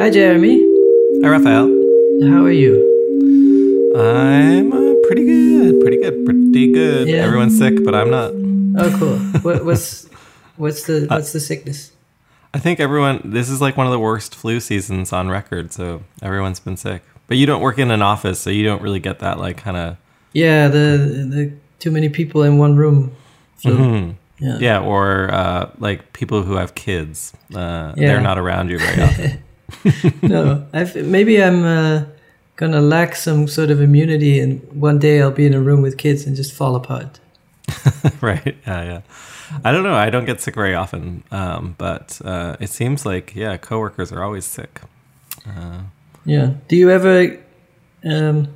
Hi, Jeremy. Hi, Raphael. How are you? I'm uh, pretty good. Pretty good. Pretty good. Yeah. Everyone's sick, but I'm not. Oh, cool. what, what's what's the what's the sickness? I think everyone. This is like one of the worst flu seasons on record, so everyone's been sick. But you don't work in an office, so you don't really get that like kind of Yeah, the the too many people in one room. So, Mhm. yeah. yeah, or uh, like people who have kids. Uh, Yeah. They're not around you very often. no, I've, maybe I'm uh, gonna lack some sort of immunity, and one day I'll be in a room with kids and just fall apart. right? Yeah, yeah. I don't know. I don't get sick very often, um, but uh, it seems like yeah, coworkers are always sick. Uh, Yeah. Do you ever um,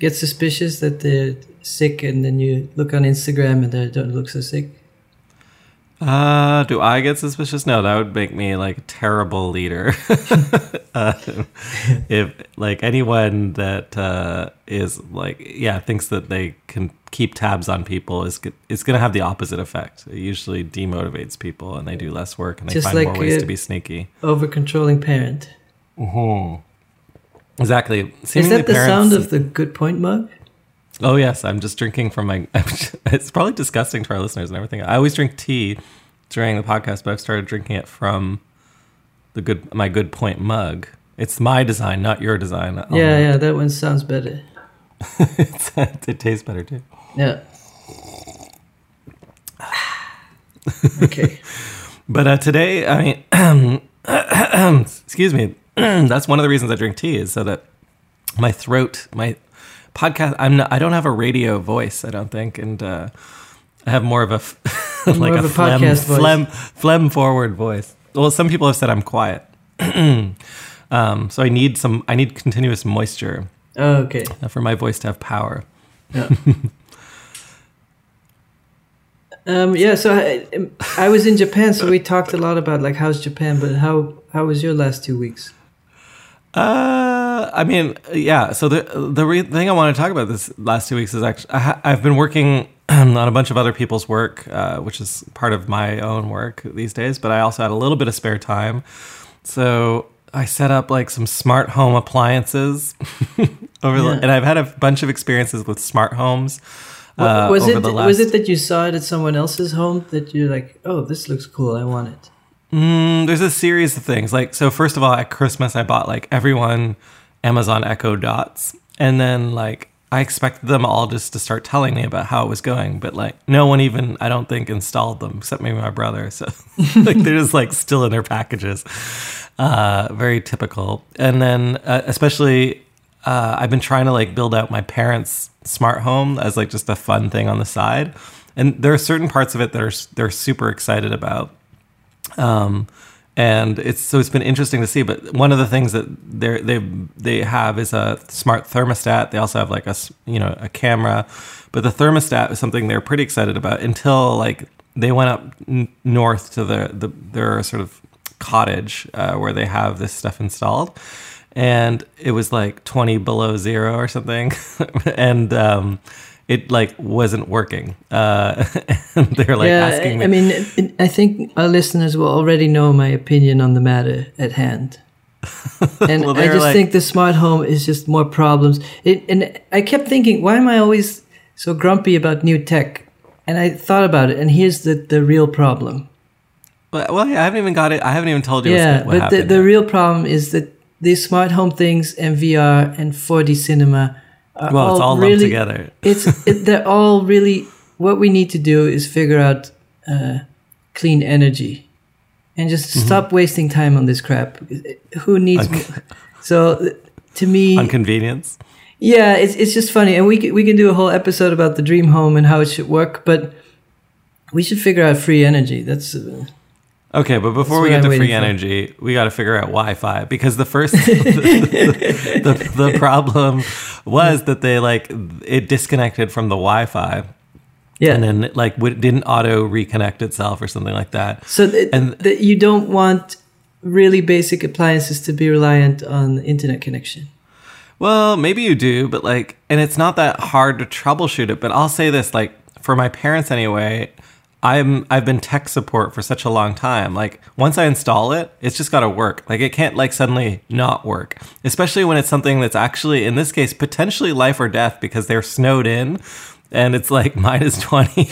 get suspicious that they're sick, and then you look on Instagram and they don't look so sick? Uh, do I get suspicious? No, that would make me like a terrible leader. uh, if like anyone that uh, is like yeah thinks that they can keep tabs on people is it's going to have the opposite effect. It usually demotivates people and they do less work and they Just find like, more ways to be sneaky. Over controlling parent. Exactly. Is that the sound of the good point mug? Oh yes, I'm just drinking from my. it's probably disgusting to our listeners and everything. I always drink tea during the podcast, but I've started drinking it from the good my good point mug. It's my design, not your design. Yeah, yeah, that one sounds better. it's, it tastes better too. Yeah. okay. But uh, today, I mean, excuse me. that's one of the reasons I drink tea is so that my throat, my podcast. I'm not. I don't have a radio voice. I don't think, and uh, I have more of a like a, a phlegm, podcast phlegm, phlegm forward voice. Well, some people have said I'm quiet, um, so I need some. I need continuous moisture Oh, okay. uh, for my voice to have power. Yeah. um, yeah. So I, I was in Japan, so we talked a lot about like how's Japan, but how how was your last two weeks? Uh, I mean, yeah. So the the re- thing I want to talk about this last two weeks is actually I ha- I've been working on a bunch of other people's work, uh, which is part of my own work these days. But I also had a little bit of spare time, so I set up like some smart home appliances over, the, and I've had a bunch of experiences with smart homes. Uh, was over it the last, was it that you saw it at someone else's home that you're like, oh, this looks cool, I want it. Mm, there's a series of things. Like, so first of all, at Christmas, I bought like everyone Amazon Echo Dots. And then, like, I expected them all just to start telling me about how it was going. But, like, no one even, I don't think, installed them except maybe my brother. So, like, they're just like still in their packages. Uh, very typical. And then, uh, especially, uh, I've been trying to like build out my parents' smart home as like just a fun thing on the side. And there are certain parts of it that are they're super excited about um, and it's so it's been interesting to see. But one of the things that they they they have is a smart thermostat. They also have like a you know a camera, but the thermostat is something they're pretty excited about until like they went up n- north to the, the their sort of cottage uh, where they have this stuff installed. And it was like 20 below zero or something. and um, it like wasn't working. Uh, they're like yeah, asking me. I mean, I think our listeners will already know my opinion on the matter at hand. And Well, I just like- think the smart home is just more problems. It, and I kept thinking, why am I always so grumpy about new tech? And I thought about it, and here's the, the real problem. But, well, yeah, I haven't even got it. I haven't even told you yeah, but the, the yet. real problem is that these smart home things and VR and 4D cinema well, it's all lumped together. it's it, they're all really what we need to do is figure out uh, clean energy and just Mm-hmm. stop wasting time on this crap who needs mo- so uh, to me Inconvenience. yeah it's, it's just funny and we can, we can do a whole episode about the dream home and how it should work but we should figure out free energy that's uh, Okay, but before we get I'm to free for. energy, we got to figure out Wi-Fi because the first the, the, the problem was that they like it disconnected from the Wi-Fi yeah and then it, like w- didn't auto reconnect itself or something like that. so th- and- th- you don't want really basic appliances to be reliant on internet connection Well, maybe you do, but like, and it's not that hard to troubleshoot it. But I'll say this, like, for my parents anyway, I'm I've been tech support for such a long time. Like once I install it, it's just got to work. Like it can't like suddenly not work. Especially when it's something that's actually in this case potentially life or death because they're snowed in and it's like minus 20.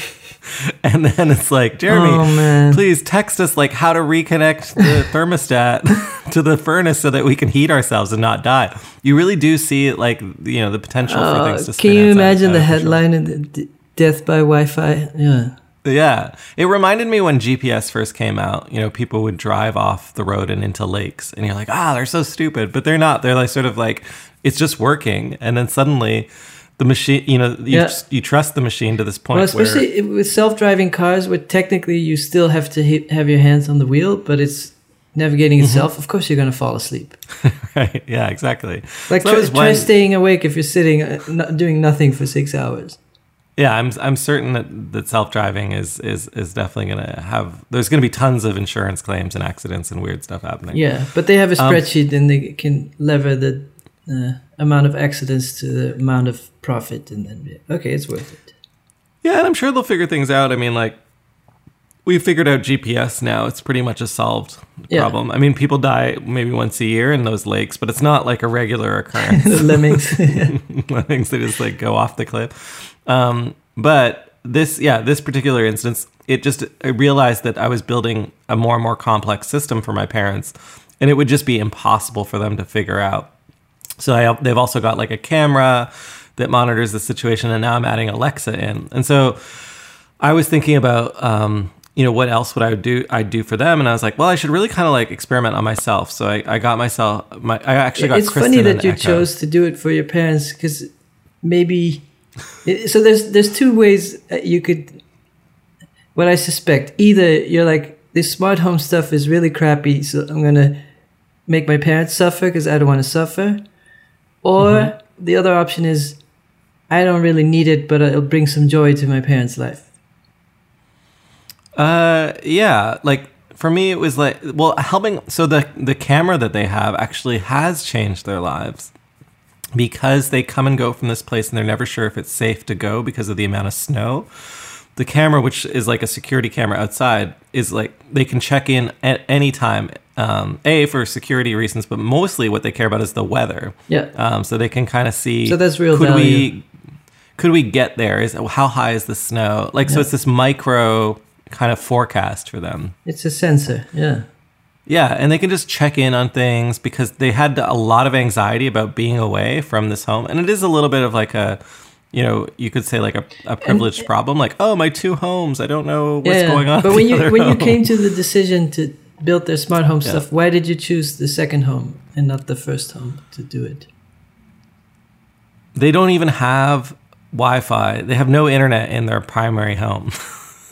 and then it's like, Jeremy, Oh, please text us like how to reconnect the thermostat to the furnace so that we can heat ourselves and not die. You really do see like you know the potential for Uh, things to can you imagine the headline in the d- death by Wi-Fi? Yeah. Yeah. It reminded me when GPS first came out, you know, people would drive off the road and into lakes and you're like, "Ah, they're so stupid." But they're not. They're like sort of like it's just working and then suddenly the machine, you know, you Yeah. you trust the machine to this point Well, especially where with self-driving cars, where technically you still have to hit, have your hands on the wheel, but it's navigating Mm-hmm. itself. Of course, you're gonna fall asleep. right. Yeah, exactly. Like So try, try staying awake if you're sitting uh, not doing nothing for six hours. Yeah, I'm I'm certain that, that self driving is is is definitely gonna have. There's gonna be tons of insurance claims and accidents and weird stuff happening. Yeah, but they have a Um, spreadsheet and they can lever the uh, amount of accidents to the amount of profit, and then okay, it's worth it. Yeah, and I'm sure they'll figure things out. I mean, like we figured out GPS now. It's pretty much a solved Yeah. problem. I mean, people die maybe once a year in those lakes, but it's not like a regular occurrence. the lemmings. things that just like go off the cliff. Um, but this, yeah, this particular instance, it just I realized that I was building a more and more complex system for my parents, and it would just be impossible for them to figure out. So I, they've also got like a camera that monitors the situation, and now I'm adding Alexa in, and so I was thinking about. Um, you know what else would I do? I'd do for them, and I was like, well, I should really kind of like experiment on myself. So I, I got myself my. I actually got. it's Kristen funny that you Echo. chose to do it for your parents because maybe it- so there's there's two ways you could what i suspect either you're like this smart home stuff is really crappy so i'm gonna make my parents suffer because i don't want to suffer or Mm-hmm. the other option is i don't really need it but it'll bring some joy to my parents life Uh, yeah, like for me, it was like, well, helping. So the the camera that they have actually has changed their lives because they come and go from this place, and they're never sure if it's safe to go because of the amount of snow. The camera, which is like a security camera outside, is like they can check in at any time. Um, a for security reasons, but mostly what they care about is the weather. yeah Um, so they can kind of see. So that's real Could value. we? Could we get there? Is how high is the snow? Like so, it's this micro kind of forecast for them. it's a sensor yeah Yeah, and they can just check in on things because they had a lot of anxiety about being away from this home, and it is a little bit of like a, you know, you could say like a, a privileged problem, like oh my two homes, I don't know what's yeah, going on. But when you when you came to the decision to build their smart home stuff, why did you choose the second home and not the first home to do it? they don't even have Wi-Fi. They have no internet in their primary home.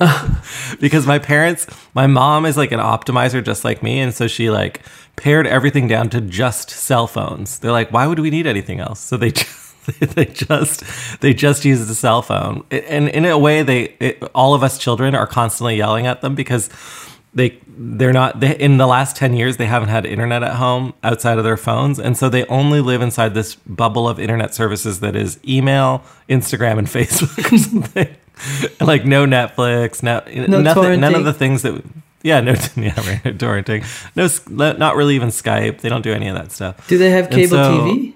because my parents, my mom is like an optimizer just like me, and so she like pared everything down to just cell phones. They're like, why would we need anything else? So they just, they just they just use the cell phone, and in a way, they it, all of us children are constantly yelling at them because they they're not they, in the last 10 years they haven't had internet at home outside of their phones and so they only live inside this bubble of internet services that is email instagram and facebook or something like no netflix no, No nothing none of the things that yeah no yeah right, no torrenting no not really even skype they don't do any of that stuff Do they have cable so- TV?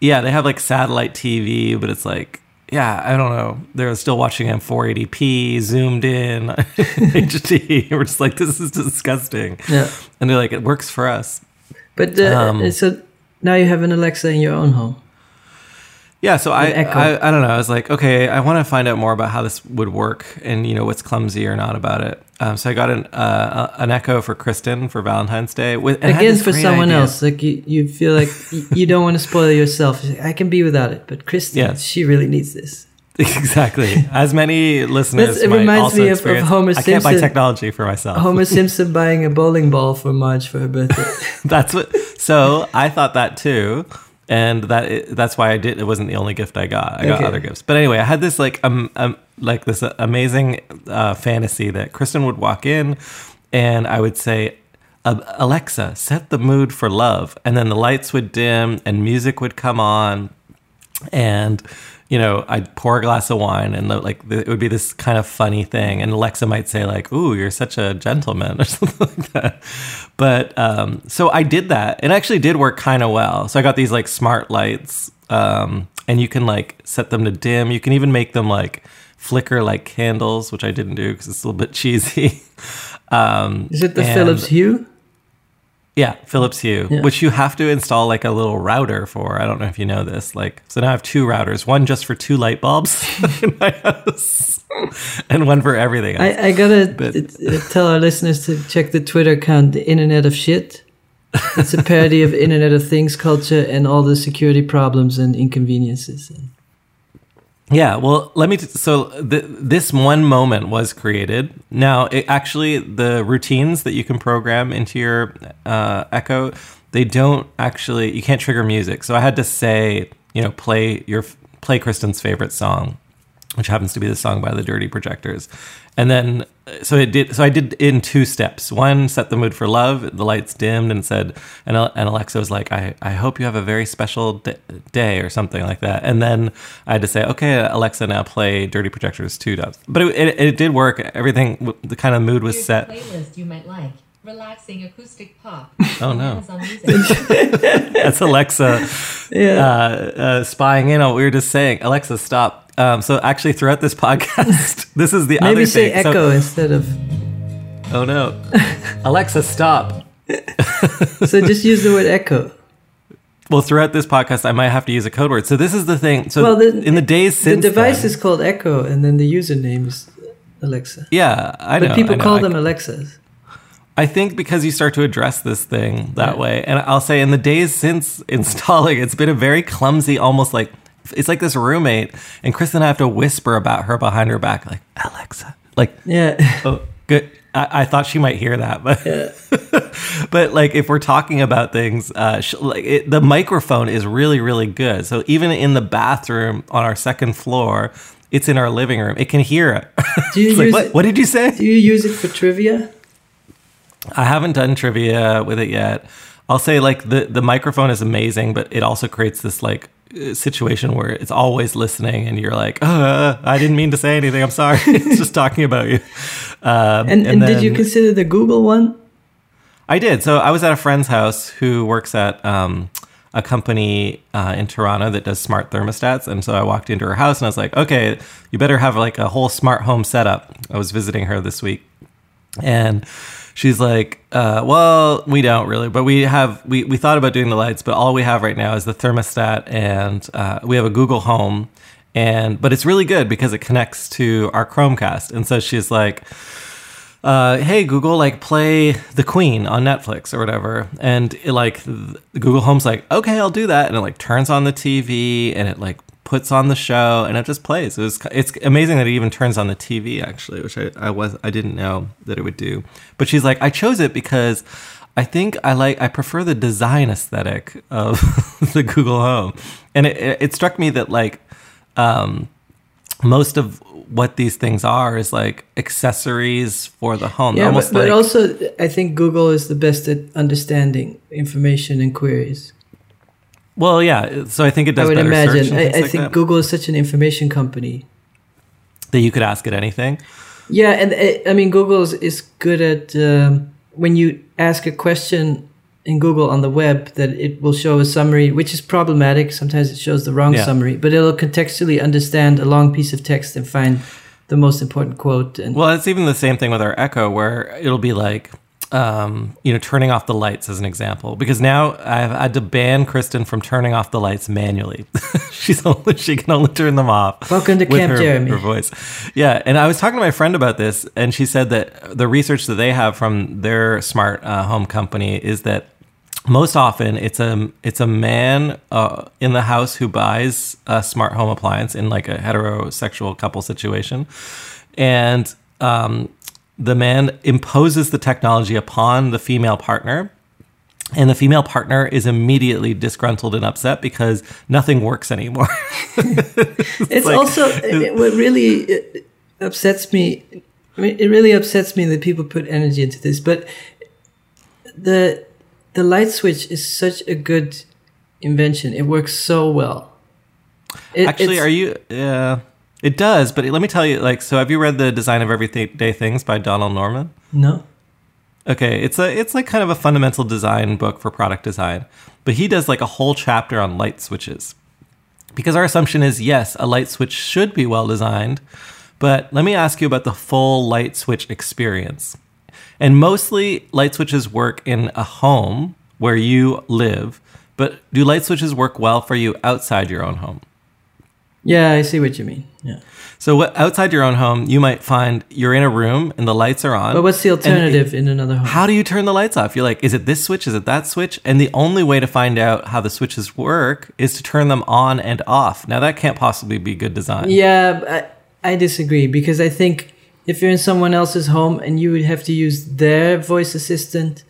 yeah, they have like satellite TV, but it's like, yeah, I don't know. They're still watching on 480p, zoomed in, HD. We're just like, this is disgusting. Yeah. And they're like, it works for us. But uh, Um, so now you have an Alexa in your own home. Yeah, so I. I I don't know. I was like, okay, I want to find out more about how this would work, and you know what's clumsy or not about it. Um, so I got an uh, an Echo for Kristen for Valentine's Day. With and Again, for someone idea. else, like you, you feel like you don't want to spoil yourself. I can be without it, but Kristen, Yeah. she really needs this. Exactly. As many listeners, it might reminds also me of- of Homer I can't buy Simpson. technology for myself. Homer Simpson buying a bowling ball for Marge for her birthday. That's what. So I thought that too, and that that's why I did. It wasn't the only gift I got. I got other gifts, but anyway, I had this like um, um like this amazing uh, fantasy that Kristen would walk in, and I would say. "Uh, Alexa, set the mood for love, and then the lights would dim and music would come on, and you know, I'd pour a glass of wine and the, like the, it would be this kind of funny thing. And Alexa might say like, "Ooh, you're such a gentleman" or something like that. But um, so I did that. It actually did work kind of well. So I got these like smart lights, um, and you can like set them to dim. You can even make them like flicker like candles, which I didn't do because it's a little bit cheesy. um, Is it the Philips Hue? Yeah, Philips Hue, Yeah. which you have to install like a little router for. I don't know if you know this. Like, so now I have two routers, one just for two light bulbs in my house, and one for everything. Else. I, I gotta But- tell our listeners to check the Twitter account, the Internet of Shit. It's a parody of Internet of Things culture and all the security problems and inconveniences. Yeah, well, let me. T- so th- this one moment was created. Now, it actually, the routines that you can program into your uh, Echo, they don't actually. You can't trigger music. So I had to say, you know, play your play Kristen's favorite song, which happens to be the song by the Dirty Projectors, and then so it did. So I did in two steps. One set the mood for love. The lights dimmed and said, and, and Alexa was like, I, I hope you have a very special d- day or something like that. And then I had to say, okay, Alexa, now play Dirty Projectors Two Doves. But it, it, it did work. Everything, the kind of mood was Here's set. a playlist you might like. Relaxing acoustic pop. Oh, no. That's Alexa Yeah. uh, uh, spying in on what we were just saying. Alexa, stop. Um, so actually, throughout this podcast, this is the Maybe other say thing. So- echo instead of. oh no, Alexa, stop. So just use the word echo. Well, throughout this podcast, I might have to use a code word. So this is the thing. So Well, the- in the days since The device then- is called Echo, and then the username is Alexa. yeah, I know. But people know. call I- them Alexas. I think because you start to address this thing that way, and I'll say in the days since installing, it's been a very clumsy, almost like it's like this roommate, and Kristen and I have to whisper about her behind her back, like Alexa, like Yeah. oh good. I, I thought she might hear that, but but like if we're talking about things, uh, sh- like it, the microphone is really really good. So even in the bathroom on our second floor. It's in our living room. It can hear it. Do you like, what, it- what did you say? Do you use it for trivia? I haven't done trivia with it yet. I'll say like the the microphone is amazing, but it also creates this like situation where it's always listening, and you're like, uh, I didn't mean to say anything. I'm sorry. it's just talking about you. Um, And, and, did you consider the Google one? I did. So I was at a friend's house who works at um, a company uh, in Toronto that does smart thermostats, and so I walked into her house and I was like, okay, you better have like a whole smart home setup. I was visiting her this week, and she's like, uh, well, we don't really, but we have we we thought about doing the lights, but all we have right now is the thermostat, and uh, we have a Google Home. And but it's really good because it connects to our Chromecast, and so she's like, uh, hey Google, like play The Queen on Netflix or whatever, and it, like Google Home's like, okay, I'll do that, and it like turns on the TV and it like puts on the show and it just plays. It was it's amazing that it even turns on the TV actually, which I, I was I didn't know that it would do. But she's like, I chose it because I think I like I prefer the design aesthetic of the Google Home, and it, it, struck me that like um, most of what these things are is like accessories for the home. Yeah, but, but also I think Google is the best at understanding information and queries. Well, yeah. So I think it does. I would imagine. I, I like think that, Google is such an information company. that you could ask it anything. Yeah, and uh, I mean Google is, is good at um, when you ask a question in Google on the web that it will show a summary, which is problematic. Sometimes it shows the wrong Yeah. summary, but it'll contextually understand a long piece of text and find the most important quote. And Well, it's even the same thing with our Echo, where it'll be like, um, you know, turning off the lights as an example. Because now I've had to ban Kristen from turning off the lights manually. She's only she can only turn them off. Welcome to Camp her, Jeremy. Her voice, yeah. And I was talking to my friend about this, and she said that the research that they have from their smart uh, home company is that most often it's a it's a man uh, in the house who buys a smart home appliance in like a heterosexual couple situation, and um, the man imposes the technology upon the female partner. And the female partner is immediately disgruntled and upset because nothing works anymore. it's like- also it, what really upsets me. I mean, it really upsets me that people put energy into this, but the the light switch is such a good invention. It works so well. It- Actually, are you? Yeah, it does. But let me tell you, like, so have you read the Design of Everyday Things by Donald Norman? no? Okay, it's a it's like kind of a fundamental design book for product design, but he does like a whole chapter on light switches. Because our assumption is yes, a light switch should be well designed, but let me ask you about the full light switch experience. And mostly light switches work in a home where you live, but do light switches work well for you outside your own home? Yeah, I see what you mean. Yeah. So what, outside your own home, you might find you're in a room and the lights are on. But what's the and it- alternative in another home? how do you turn the lights off? You're like, is it this switch? Is it that switch? And the only way to find out how the switches work is to turn them on and off. Now that can't possibly be good design. Yeah, I, I disagree because I think if you're in someone else's home and you would have to use their voice assistant,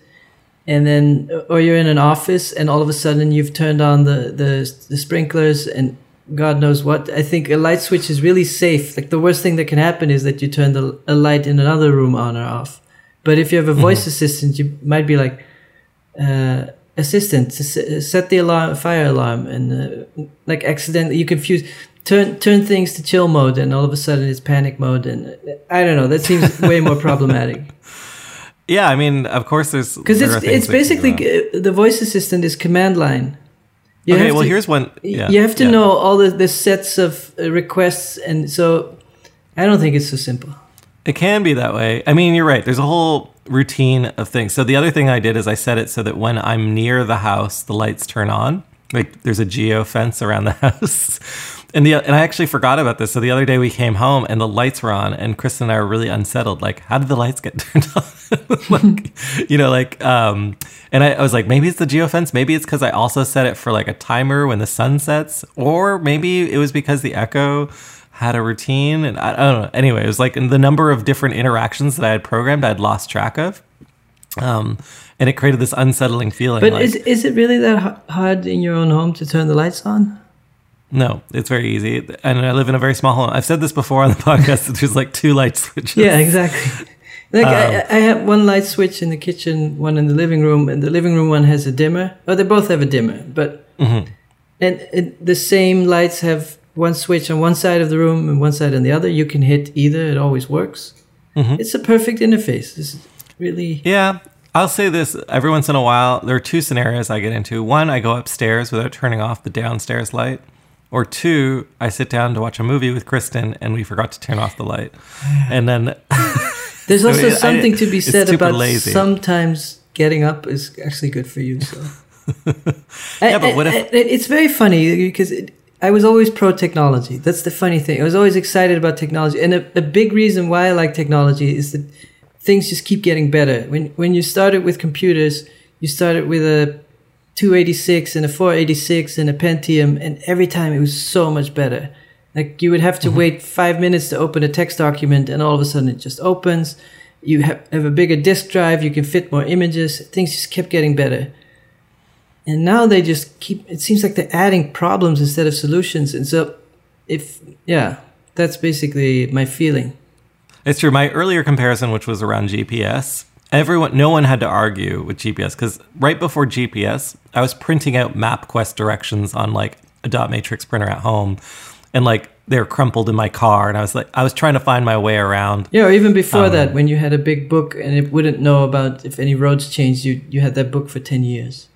and then or you're in an office and all of a sudden you've turned on the the, the sprinklers and God knows what. I think a light switch is really safe. Like the worst thing that can happen is that you turn the a light in another room on or off. But if you have a voice assistant, you might be like, uh, assistant, s- set the alarm, fire alarm, and uh, like accidentally you confuse, turn turn things to chill mode, and all of a sudden it's panic mode, and uh, I don't know. That seems way more problematic Yeah, I mean, of course, there's because there it's it's basically go uh, the voice assistant is command line. You okay. Well, to- here's one. Yeah, you have to yeah. know all the, the sets of uh, requests, and so I don't think it's so simple. It can be that way. I mean, you're right. There's a whole routine of things. So the other thing I did is I set it so that when I'm near the house, the lights turn on. Like there's a geo fence around the house. And the and I actually forgot about this. So the other day we came home and the lights were on, and Kristen and I were really unsettled. Like, how did the lights get turned on? like, you know, like, um, and I, I was like, maybe it's the geo fence. Maybe it's because I also set it for like a timer when the sun sets, or maybe it was because the Echo had a routine. And I, I don't know. Anyway, it was like the number of different interactions that I had programmed, I'd lost track of. Um, and it created this unsettling feeling. But like, is is it really that h- hard in your own home to turn the lights on? No, it's very easy. And I live in a very small home. I've said this before on the podcast that there's like two light switches. Yeah, exactly. Like I, Um, I have one light switch in the kitchen, one in the living room, and the living room one has a dimmer. Oh, they both have a dimmer, but Mm-hmm. and it, the same lights have one switch on one side of the room and one side on the other. You can hit either; it always works. It's a perfect interface. This is really Yeah. I'll say this every once in a while. There are two scenarios I get into. One, I go upstairs without turning off the downstairs light. Or two, I sit down to watch a movie with Kristen and we forgot to turn off the light. And then, There's also I- something to be said about lazy. sometimes getting up is actually good for you. So Yeah, but what if- it's very funny because it, I was always pro technology. That's the funny thing. I was always excited about technology, and a, a big reason why I like technology is that things just keep getting better. When when you started with computers, you started with a 286 and a 486 and a Pentium, and every time it was so much better. Like you would have to mm-hmm. wait five minutes to open a text document, and all of a sudden it just opens. You have, have a bigger disk drive, you can fit more images. Things just kept getting better. And now they just keep, it seems like they're adding problems instead of solutions. And so, if, yeah, that's basically my feeling. It's true. My earlier comparison, which was around GPS, everyone, no one had to argue with GPS because right before GPS, I was printing out MapQuest directions on like a dot matrix printer at home, and like they're crumpled in my car, and I was like, I was trying to find my way around. Yeah, or even before Um, that, when you had a big book and it wouldn't know about if any roads changed, you, you had that book for 10 years.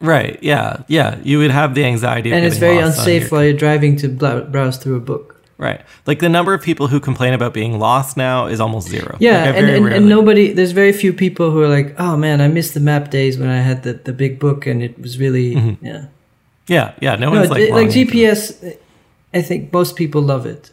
Right? Yeah, yeah. You would have the anxiety, of And it's very unsafe your- while you're driving to bl- browse through a book. Right. Like the number of people who complain about being lost now is almost zero. Yeah, Like, and, and, and nobody, there's very few people who are like, oh man, I missed the map days when I had the, the big book and it was really, Mm-hmm. yeah. Yeah, yeah. No No, one's like like GPS, I think most people love it.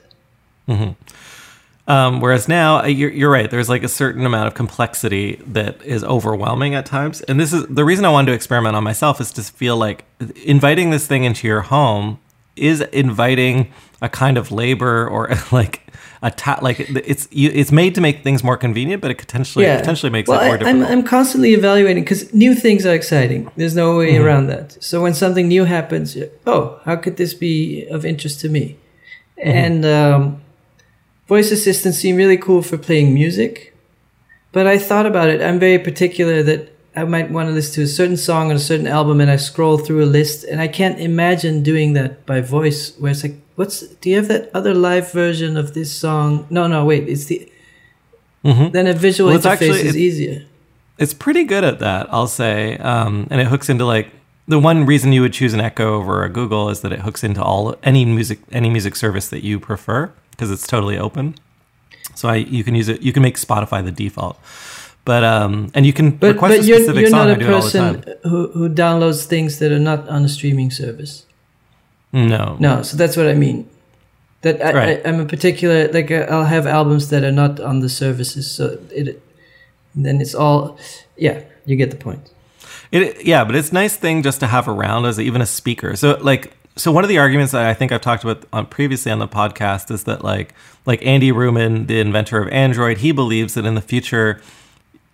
Um, whereas now, uh, you're, you're right. There's like a certain amount of complexity that is overwhelming at times. And this is the reason I wanted to experiment on myself is to feel like inviting this thing into your home is inviting a kind of labor or like a ta- like it's you, it's made to make things more convenient, but it potentially it potentially makes well, it more I, I'm. I'm constantly evaluating because new things are exciting. There's no way Mm-hmm. around that. So when something new happens, oh, how could this be of interest to me? Mm-hmm. And um, voice assistants seem really cool for playing music. But I thought about it. I'm very particular that I might want to listen to a certain song on a certain album, and I scroll through a list, and I can't imagine doing that by voice. Where it's like, what's? Do you have that other live version of this song? No, no, wait. It's the. Then a visual Well, interface actually- is easier. It's pretty good at that, I'll say. Um, and it hooks into like the one reason you would choose an Echo over a Google is that it hooks into all any music any music service that you prefer because it's totally open. So I you can use it. You can make Spotify the default, but um, and you can But request but a you're specific you're song. not I a do it all the time. person who who downloads things that are not on a streaming service. No, No, so that's what I mean. That I, Right. I, I'm a particular like uh, I'll have albums that are not on the services, so it then it's all yeah. You get the point. It, yeah, but it's a nice thing just to have around as even a speaker. So like so one of the arguments that I think I've talked about on previously on the podcast is that like like Andy Rubin, the inventor of Android, he believes that in the future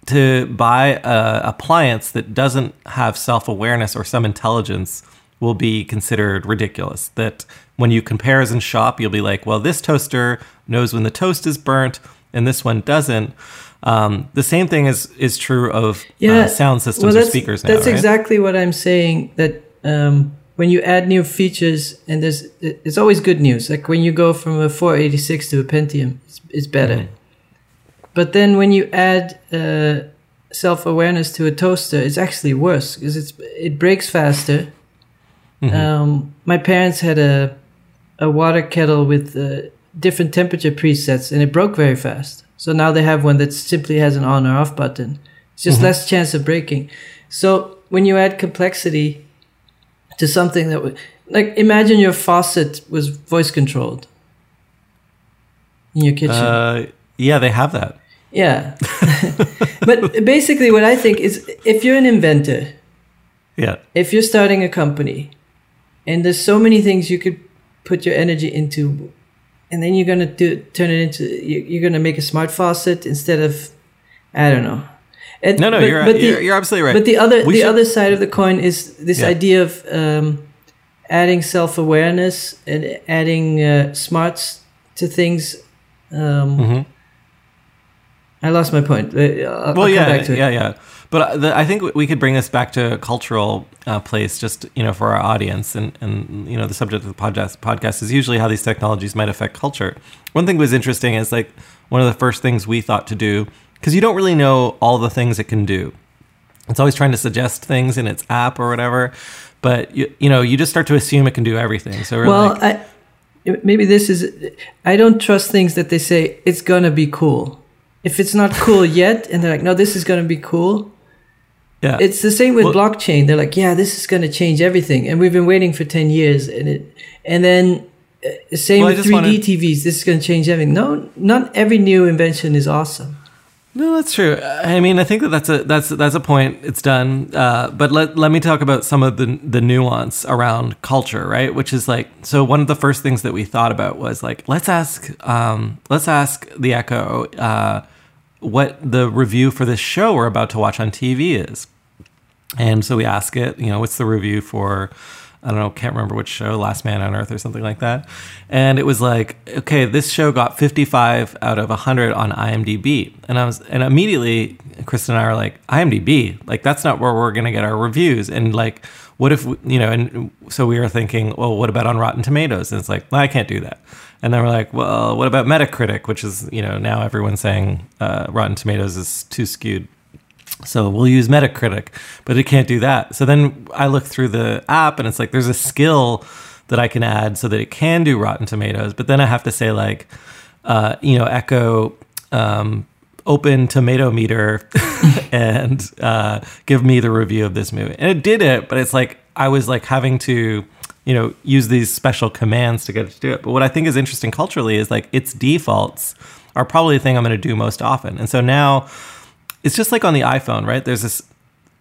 to buy a appliance that doesn't have self-awareness or some intelligence will be considered ridiculous. That when you compare comparison shop, you'll be like, well, this toaster knows when the toast is burnt and this one doesn't. Um, the same thing is is true of uh, sound systems well, or speakers now. That's right? exactly what I'm saying. That um, when you add new features, and there's it's always good news. Like when you go from a 486 to a Pentium, it's, it's better. Mm-hmm. But then when you add uh, self awareness to a toaster, it's actually worse because it's it breaks faster. Mm-hmm. Um, my parents had a a water kettle with uh, different temperature presets, and it broke very fast. So now they have one that simply has an on or off button. It's just Mm-hmm. less chance of breaking. So when you add complexity to something that would, like, imagine your faucet was voice controlled in your kitchen. Uh, yeah, they have that. yeah. but basically, what I think is if you're an inventor, Yeah. if you're starting a company and there's so many things you could put your energy into and then you're gonna do turn it into you- you're gonna make a smart faucet instead of i don't know And- No, no, but- you're, but the- you're you're absolutely right. but the other We the should- other side of the coin is this Yeah. idea of um, adding self-awareness and adding uh, smarts to things um, Mhm. i lost my point Uh, I'll, I'll well, come yeah, back to it yeah, yeah. But uh, the, I think we could bring this back to a cultural uh, place, just you know, for our audience, and and you know, the subject of the podcast podcast is usually how these technologies might affect culture. One thing was interesting is like one of the first things we thought to do because you don't really know all the things it can do. It's always trying to suggest things in its app or whatever, but you you know, you just start to assume it can do everything. So we're well like, I, maybe this is i don't trust things that they say it's gonna be cool if it's not cool yet and they're like no this is gonna be cool yeah, it's the same with Well- blockchain they're like yeah this is gonna change everything and we've been waiting for 10 years and it and then uh, same Well, with 3d wanna- tvs this is gonna change everything no not every new invention is awesome No, that's true. I mean, I think that that's a that's that's a point. It's done. Uh, but let let me talk about some of the the nuance around culture, right? Which is like so. One of the first things that we thought about was like let's ask um, let's ask the Echo uh, what the review for this show we're about to watch on TV is. And so we ask it, you know, what's the review for, I don't know, can't remember which show, Last Man on Earth or something like that. And it was like, okay, this show got 55 out of 100 on IMDb. And I was, and immediately Kristen and I are like, IMDb, like that's not where we're going to get our reviews. And like, what if, we- you know, and so we were thinking, well, what about on Rotten Tomatoes? And it's like, well, I can't do that. And then we're like, well, what about Metacritic, which is, you know, now everyone's saying uh, Rotten Tomatoes is too skewed. So we'll use Metacritic, but it can't do that. So then I look through the app and it's like there's a skill that I can add so that it can do Rotten Tomatoes. But then I have to say like, uh, you know, Echo um, open tomato meter and uh, give me the review of this movie. And it did it, but it's like I was like having to, you know, use these special commands to get it to do it. But what I think is interesting culturally is like its defaults are probably the thing I'm going to do most often. And so now it's just like on the iPhone, right? There's this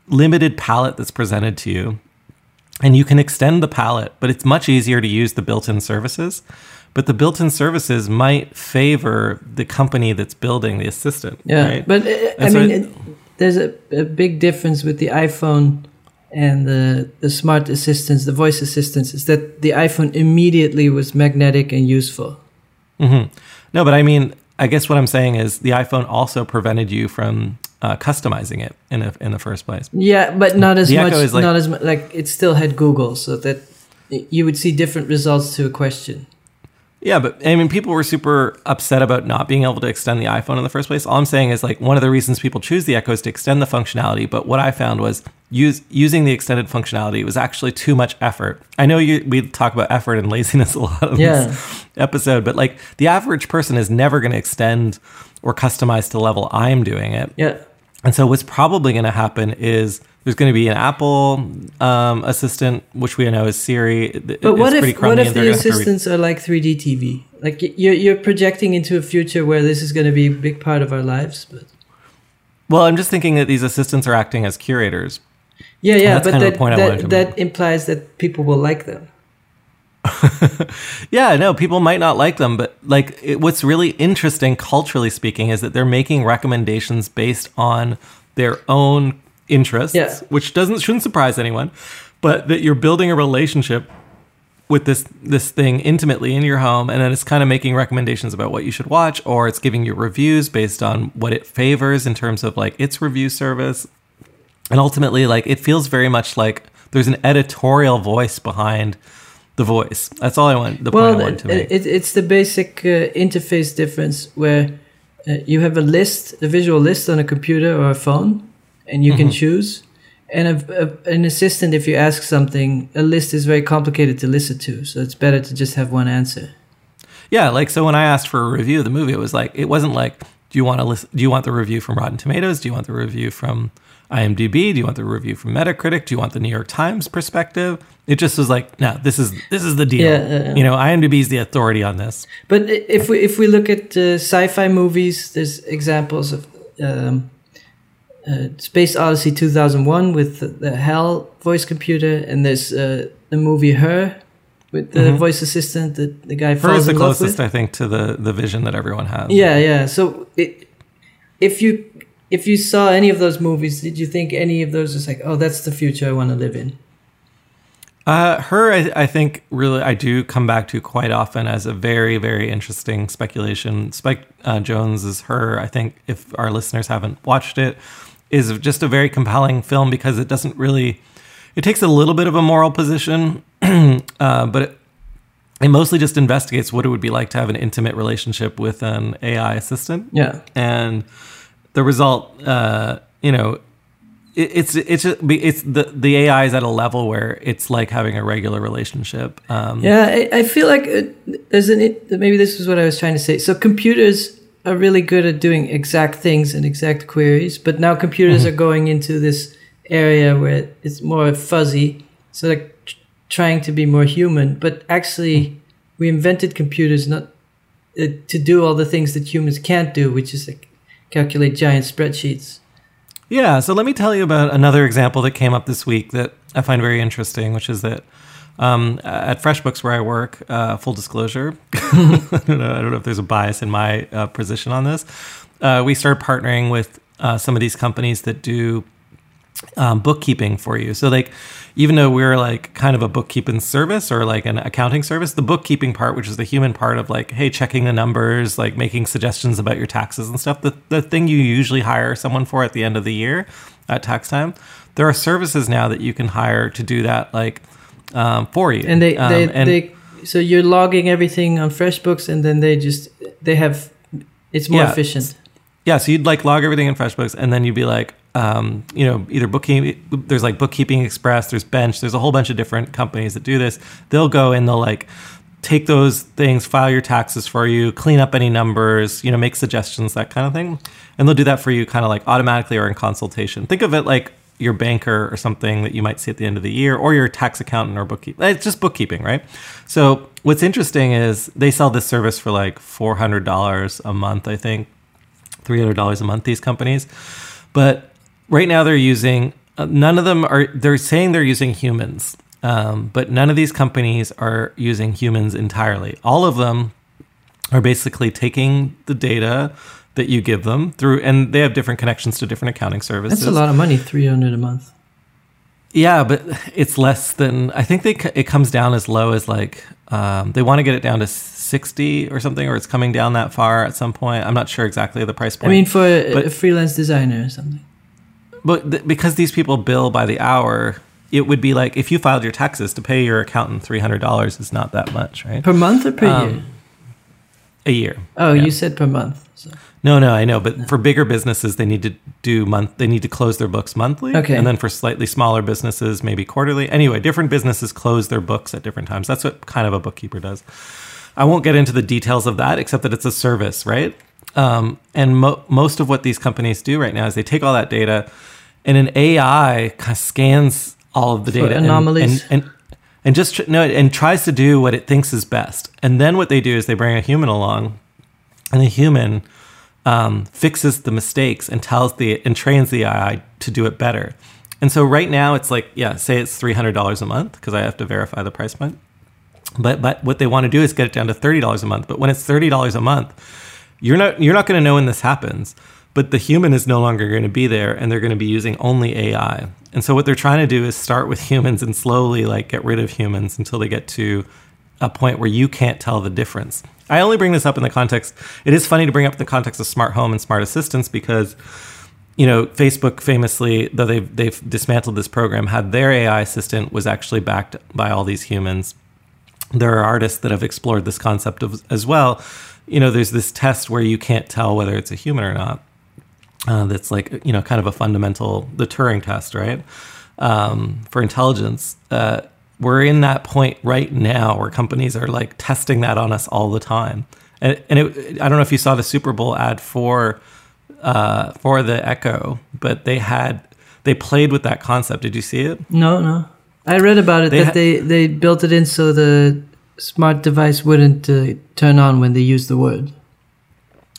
limited palette that's presented to you, and you can extend the palette, but it's much easier to use the built in services. But the built in services might favor the company that's building the assistant. Yeah, right? but uh, I so mean, it- it, there's a, a big difference with the iPhone and the the smart assistants, the voice assistants, is that the iPhone immediately was magnetic and useful. No, but I mean, I guess what I'm saying is the iPhone also prevented you from uh, customizing it in a, in the first place. Yeah, but not as The much. Like- not as much. Like it still had Google, so that you would see different results to a question. Yeah, but I mean, people were super upset about not being able to extend the iPhone in the first place. All I'm saying is like one of the reasons people choose the Echo is to extend the functionality. But what I found was use, using the extended functionality was actually too much effort. I know you we talk about effort and laziness a lot in Yeah. this episode, but like the average person is never going to extend or customize to the level I'm doing it. Yeah, And so what's probably going to happen is there's going to be an Apple um, assistant, which we know is Siri. But what it's pretty if what if the to re- assistants are like 3D TV? Like you're you're projecting into a future where this is going to be a big part of our lives. But Well, I'm just thinking that these assistants are acting as curators. yeah, yeah, that's but kind of the that I that, that implies that people will like them. Yeah, no, people might not like them, but like it, what's really interesting culturally speaking is that they're making recommendations based on their own interests, Yeah. which doesn't shouldn't surprise anyone, but that you're building a relationship with this this thing intimately in your home and then it's kind of making recommendations about what you should watch or it's giving you reviews based on what it favors in terms of like its review service and ultimately like it feels very much like there's an editorial voice behind the voice that's all i want the point Well, to make it, it's the basic uh, interface difference where uh, you have a list, a visual list on a computer or a phone, and you Mm-hmm. can choose. And a, a, an assistant, if you ask something, a list is very complicated to listen to, so it's better to just have one answer. yeah like so when i asked for a review of the movie it was like it wasn't like do you want to listen do you want the review from rotten tomatoes do you want the review from imdb do you want the review from metacritic do you want the new york times perspective it just was like no this is this is the deal Yeah, yeah, yeah. you know imdb is the authority on this But if we if we look at uh, sci-fi movies, there's examples of um, uh, Space Odyssey 2001 with the, the HAL voice computer, and there's uh, the movie Her with the Mhm. voice assistant that the guy Her is the closest. I think, to the the vision that everyone has. Yeah, yeah. So it, if you if you saw any of those movies, did you think any of those is like, oh, that's the future I want to live in? Uh, her, I, I think, really, I do come back to quite often as a very, very interesting speculation. Spike uh, Jonze is her. I think if our listeners haven't watched it, is just a very compelling film because it doesn't really. It takes a little bit of a moral position, uh, but it, it mostly just investigates what it would be like to have an intimate relationship with an AI assistant. Yeah. and the result, uh, you know, it, it's it's it's the the AI is at a level where it's like having a regular relationship. Um, Yeah, I, I feel like uh, there's an it, maybe this is what I was trying to say. So computers are really good at doing exact things and exact queries, but now computers are going into this area where it's more fuzzy. So like tr- trying to be more human, but actually we invented computers not uh, to do all the things that humans can't do, which is like calculate giant spreadsheets. Yeah, so let me tell you about another example that came up this week that I find very interesting, which is that um, at FreshBooks where I work, uh, full disclosure, I, don't know, I don't know if there's a bias in my uh, position on this. Uh, we started partnering with uh, some of these companies that do um, bookkeeping for you. So like, even though we're like kind of a bookkeeping service or like an accounting service, the bookkeeping part, which is the human part of like, hey, checking the numbers, like making suggestions about your taxes and stuff, the, the thing you usually hire someone for at the end of the year at tax time, there are services now that you can hire to do that like um, for you. And they, Um, they, and- they so you're logging everything on FreshBooks, and then they just they have it's more Yeah. efficient. Yeah, so you'd like log everything in FreshBooks, and then you'd be like, um, you know, either bookkeeping. There's like Bookkeeping Express. There's Bench. There's a whole bunch of different companies that do this. They'll go and they'll like take those things, file your taxes for you, clean up any numbers, you know, make suggestions, that kind of thing, and they'll do that for you, kind of like automatically or in consultation. Think of it like your banker or something that you might see at the end of the year, or your tax accountant or bookkeeper. It's just bookkeeping, right? So what's interesting is they sell this service for like four hundred dollars a month, I think $300 a month these companies but right now they're using uh, none of them are they're saying they're using humans um, but none of these companies are using humans entirely all of them are basically taking the data that you give them through and they have different connections to different accounting services That's a lot of money, three hundred a month. Yeah, but it's less than I think they it comes down as low as like um, they want to get it down to sixty or something, or it's coming down that far at some point. I'm not sure exactly the price point. I mean, for But- a freelance designer or something. But th- because these people bill by the hour, it would be like if you filed your taxes to pay your accountant three hundred dollars is not that much, right? Per month or per Um, year? A year. Oh, yeah. you said per month. So. No, no, I know, but for bigger businesses, they need to do month. They need to close their books monthly, Okay. and then for slightly smaller businesses, maybe quarterly. Anyway, different businesses close their books at different times. That's what kind of a bookkeeper does. I won't get into the details of that, except that it's a service, right? Um, and mo- most of what these companies do right now is they take all that data, and an AI kind of scans all of the data and- anomalies? and, and and just tr- no, and tries to do what it thinks is best. And then what they do is they bring a human along, and the human um, fixes the mistakes and tells the and trains the AI to do it better. And so right now it's like yeah, say it's three hundred dollars a month because I have to verify the price point. But but what they want to do is get it down to thirty dollars a month. But when it's thirty dollars a month, you're not you're not going to know when this happens. But the human is no longer going to be there, and they're going to be using only AI. And so what they're trying to do is start with humans and slowly like get rid of humans until they get to a point where you can't tell the difference. I only bring this up in the context. It is funny to bring up the context of smart home and smart assistants because you know, Facebook famously, though they've they've dismantled this program, had their AI assistant was actually backed by all these humans. There are artists that have explored this concept of, as well. You know, there's this test where you can't tell whether it's a human or not. Uh, that's like you know, kind of a fundamental the Turing test, right? Um, for intelligence. Uh, we're in that point right now where companies are like testing that on us all the time. And, and it, I don't know if you saw the Super Bowl ad for uh, for the Echo, but they had they played with that concept. Did you see it? No, no. I read about it They that ha- they, they built it in so the smart device wouldn't uh, turn on when they use the word.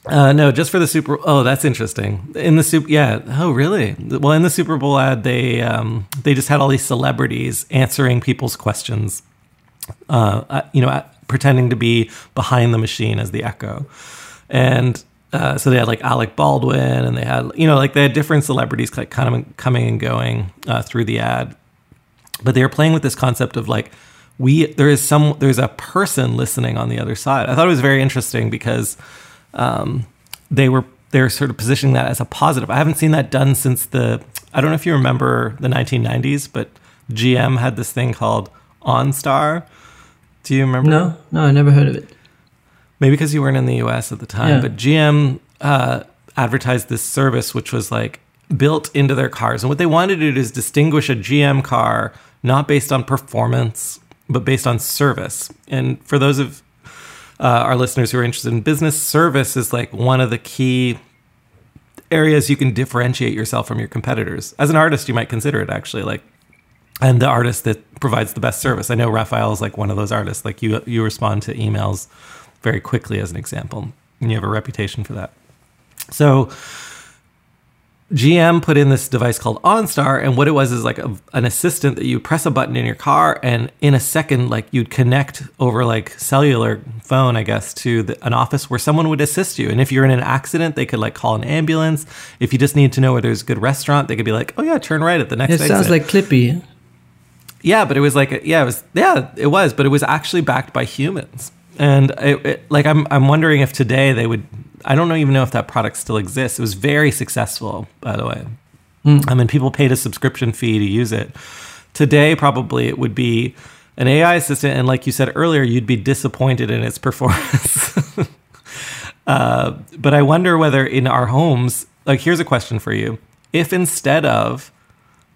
Uh, no, just for the Super. Oh, that's interesting. In the Super, yeah. Oh, really? Well, in the Super Bowl ad, they um, they just had all these celebrities answering people's questions. Uh, uh, you know, uh, pretending to be behind the machine as the Echo, and uh, so they had like Alec Baldwin, and they had you know like they had different celebrities like kind of coming and going uh, through the ad, but they were playing with this concept of like we there is some there's a person listening on the other side. I thought it was very interesting because um, they were they're sort of positioning that as a positive. I haven't seen that done since the I don't know if you remember the 1990s, but GM had this thing called OnStar. Do you remember? No, no, I never heard of it. maybe because you weren't in the US at the time, Yeah. but GM uh, advertised this service which was like built into their cars. And what they wanted to do is distinguish a GM car not based on performance, but based on service. And for those of uh, our listeners who are interested in business, service is like one of the key areas you can differentiate yourself from your competitors. As an artist, you might consider it actually like and the artist that provides the best service. I know Raphael is like one of those artists. Like you, you respond to emails very quickly, as an example, and you have a reputation for that. So GM put in this device called OnStar, and what it was is like a, an assistant that you press a button in your car, and in a second, like you'd connect over like cellular phone, I guess, to the, an office where someone would assist you. And if you're in an accident, they could like call an ambulance. If you just need to know where there's a good restaurant, they could be like, "Oh yeah, turn right at the next." It sounds like Clippy. Yeah, but it was like yeah, it was yeah, it was, but it was actually backed by humans. And it, it, like I'm I'm wondering if today they would I don't even know if that product still exists. It was very successful, by the way. I mean, people paid a subscription fee to use it. Today, probably it would be an AI assistant, and like you said earlier, you'd be disappointed in its performance. uh, but I wonder whether in our homes, like, here's a question for you: If instead of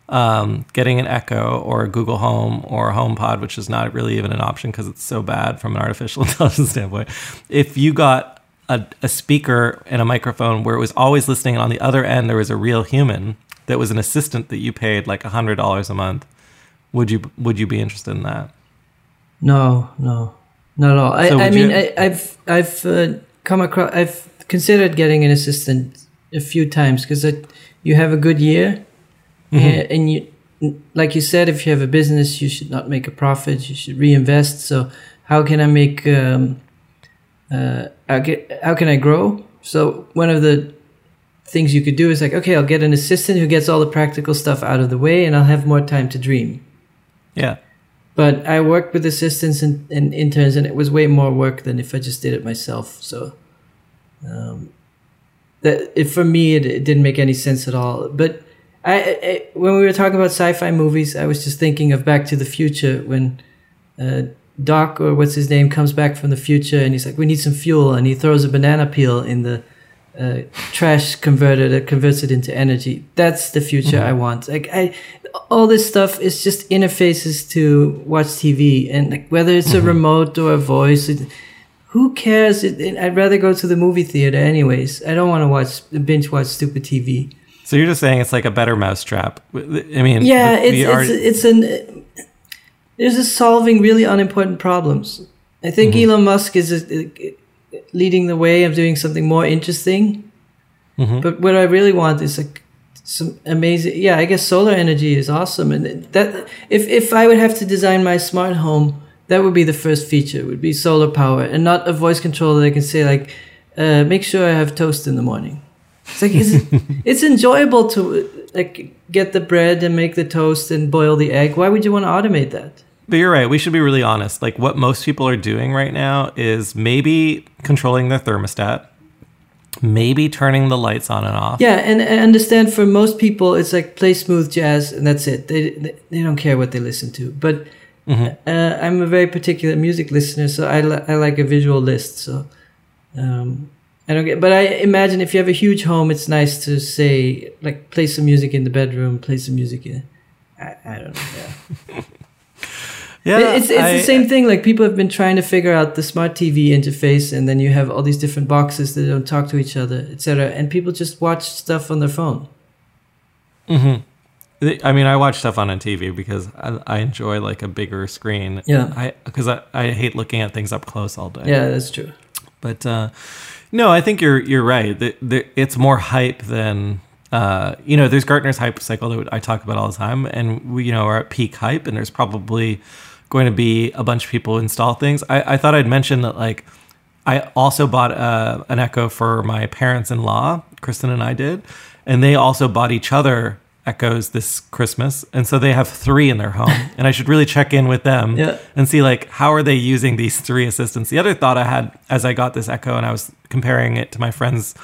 um, getting an Echo or a Google Home or a HomePod, which is not really even an option because it's so bad from an artificial intelligence standpoint. If you got a, a speaker and a microphone where it was always listening, and on the other end there was a real human that was an assistant that you paid like a hundred dollars a month, would you would you be interested in that? No, no, not at all. I, So I mean, you- I, I've I've uh, come across, I've considered getting an assistant a few times because you have a good year, Mm-hmm. and, and you, like you said, if you have a business, you should not make a profit. You should reinvest. So how can I make? Um, uh, how can, how can I grow? So one of the things you could do is like, okay, I'll get an assistant who gets all the practical stuff out of the way, and I'll have more time to dream. Yeah. But I worked with assistants and, and interns, and it was way more work than if I just did it myself. So, um, that it, for me, it, it didn't make any sense at all. But I, I, when we were talking about sci-fi movies, I was just thinking of Back to the Future when uh, Doc or what's his name comes back from the future, and he's like, "We need some fuel," and he throws a banana peel in the uh, trash converter that converts it into energy. That's the future I want. Like I, all this stuff is just interfaces to watch TV, and like whether it's a remote or a voice, it, who cares? It- I'd rather go to the movie theater anyways. I don't want to watch binge watch stupid TV. So you're just saying it's like a better mousetrap. I mean, Yeah, it's it's it's an there's just solving really unimportant problems. I think Mm-hmm. Elon Musk is uh, leading the way of doing something more interesting. Mhm. But what I really want is like some amazing. Yeah, I guess solar energy is awesome, and that if if I would have to design my smart home, that would be the first feature. Would be solar power, and not a voice control that I can say like, uh, "Make sure I have toast in the morning." It's like it's, it's enjoyable to like get the bread and make the toast and boil the egg. Why would you want to automate that? But you're right. We should be really honest. Like what most people are doing right now is maybe controlling their thermostat, maybe turning the lights on and off. Yeah, and I understand for most people, it's like play smooth jazz and that's it. They they, they don't care what they listen to. But uh, I'm a very particular music listener, so I li- I like a visual list. So um, I don't get. But I imagine if you have a huge home, it's nice to say like play some music in the bedroom, play some music in. I, I don't know. Yeah. Yeah, it's it's I- the same thing. Like people have been trying to figure out the smart TV interface, and then you have all these different boxes that don't talk to each other, etc. And people just watch stuff on their phone. I mean, I watch stuff on a TV because I, I enjoy like a bigger screen. Yeah. I because I, I hate looking at things up close all day. Yeah, that's true. But uh, no, I think you're you're right. The, the, it's more hype than uh, you know. There's Gartner's hype cycle that I talk about all the time, and we you know are at peak hype, and there's probably going to be a bunch of people install things. I, I thought I'd mention that like I also bought uh, an Echo for my parents-in-law. Kristen and I did, and they also bought each other Echoes this Christmas, and so they have three in their home. and I should really check in with them Yeah. and see like how are they using these three assistants. The other thought I had as I got this Echo and I was comparing it to my friend's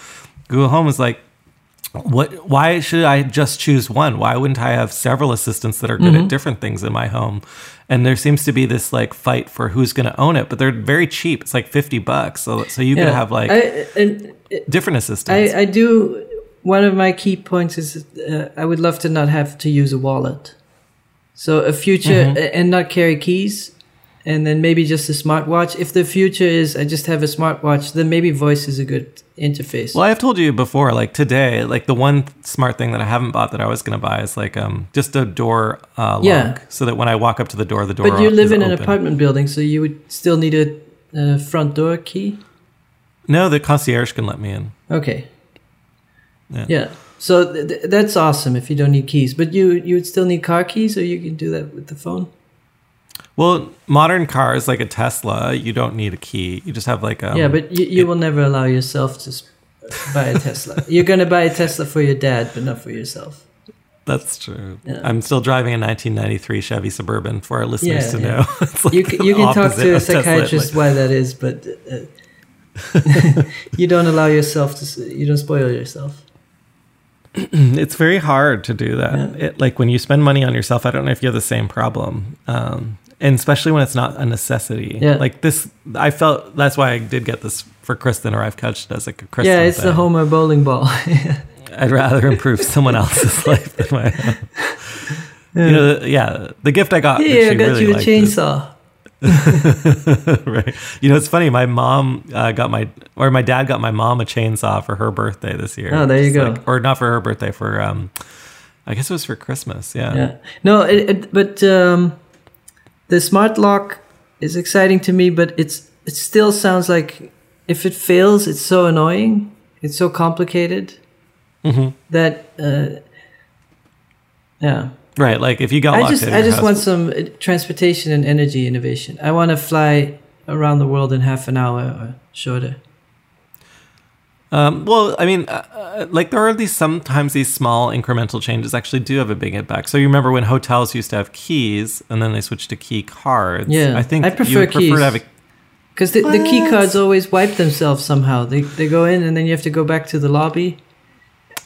Google Home was like, what? Why should I just choose one? Why wouldn't I have several assistants that are good Mm-hmm. at different things in my home? And there seems to be this like fight for who's going to own it, but they're very cheap. It's like fifty bucks, so so you Yeah. could have like I, different assistants. I, I do. One of my key points is uh, I would love to not have to use a wallet. So a future Mm-hmm. and not carry keys, and then maybe just a smartwatch. If the future is I just have a smartwatch, then maybe voice is a good interface. Well, I've told you before, like today, like the one smart thing that I haven't bought that I was going to buy is like um just a door uh, lock, Yeah. so that when I walk up to the door, the door. but you live in an apartment building, so you would still need a, a front door key. No, the concierge can let me in. Okay. Yeah. Yeah. So th- th- that's awesome if you don't need keys, but you you would still need car keys, or you can do that with the phone. Well, modern cars like a Tesla, you don't need a key. You just have like a yeah, but you, you will never allow yourself to buy a Tesla. You're gonna buy a Tesla for your dad, but not for yourself. that's true. Yeah. I'm still driving a 1993 Chevy Suburban for our listeners Yeah, to know. Like You can, you can talk to a of Tesla, psychiatrist like- why that is, but uh, you don't allow yourself to. You don't spoil yourself. it's very hard to do that. Yeah. It, like when you spend money on yourself, I don't know if you have the same problem. Um, and especially when it's not a necessity. Yeah. Like this, I felt that's why I did get this for Kristen, or I've couched it as like a Kristen. yeah, it's the thing. Homer bowling ball. I'd rather improve someone else's life than my own. You know, the, yeah, the gift I got. Yeah, I got really you a is- chainsaw. right. You know, it's funny. My mom uh, got my, or my dad got my mom a chainsaw for her birthday this year. Oh, there you go. like- or not for her birthday, for um, I guess it was for Christmas. Yeah. Yeah. No, it, it, but um, the smart lock is exciting to me, but it's it still sounds like if it fails, it's so annoying. It's so complicated Mm-hmm. that uh, yeah. Right. Like if you got I locked just in I just house- want some uh, transportation and energy innovation. I want to fly around the world in half an hour or shorter. Um, well, I mean, uh, uh, like there are these sometimes these small incremental changes actually do have a big impact. So you remember when hotels used to have keys and then they switched to key cards. Yeah, I think I prefer you would prefer keys. to have a Because the, the key cards always wipe themselves somehow. They they go in and then you have to go back to the lobby.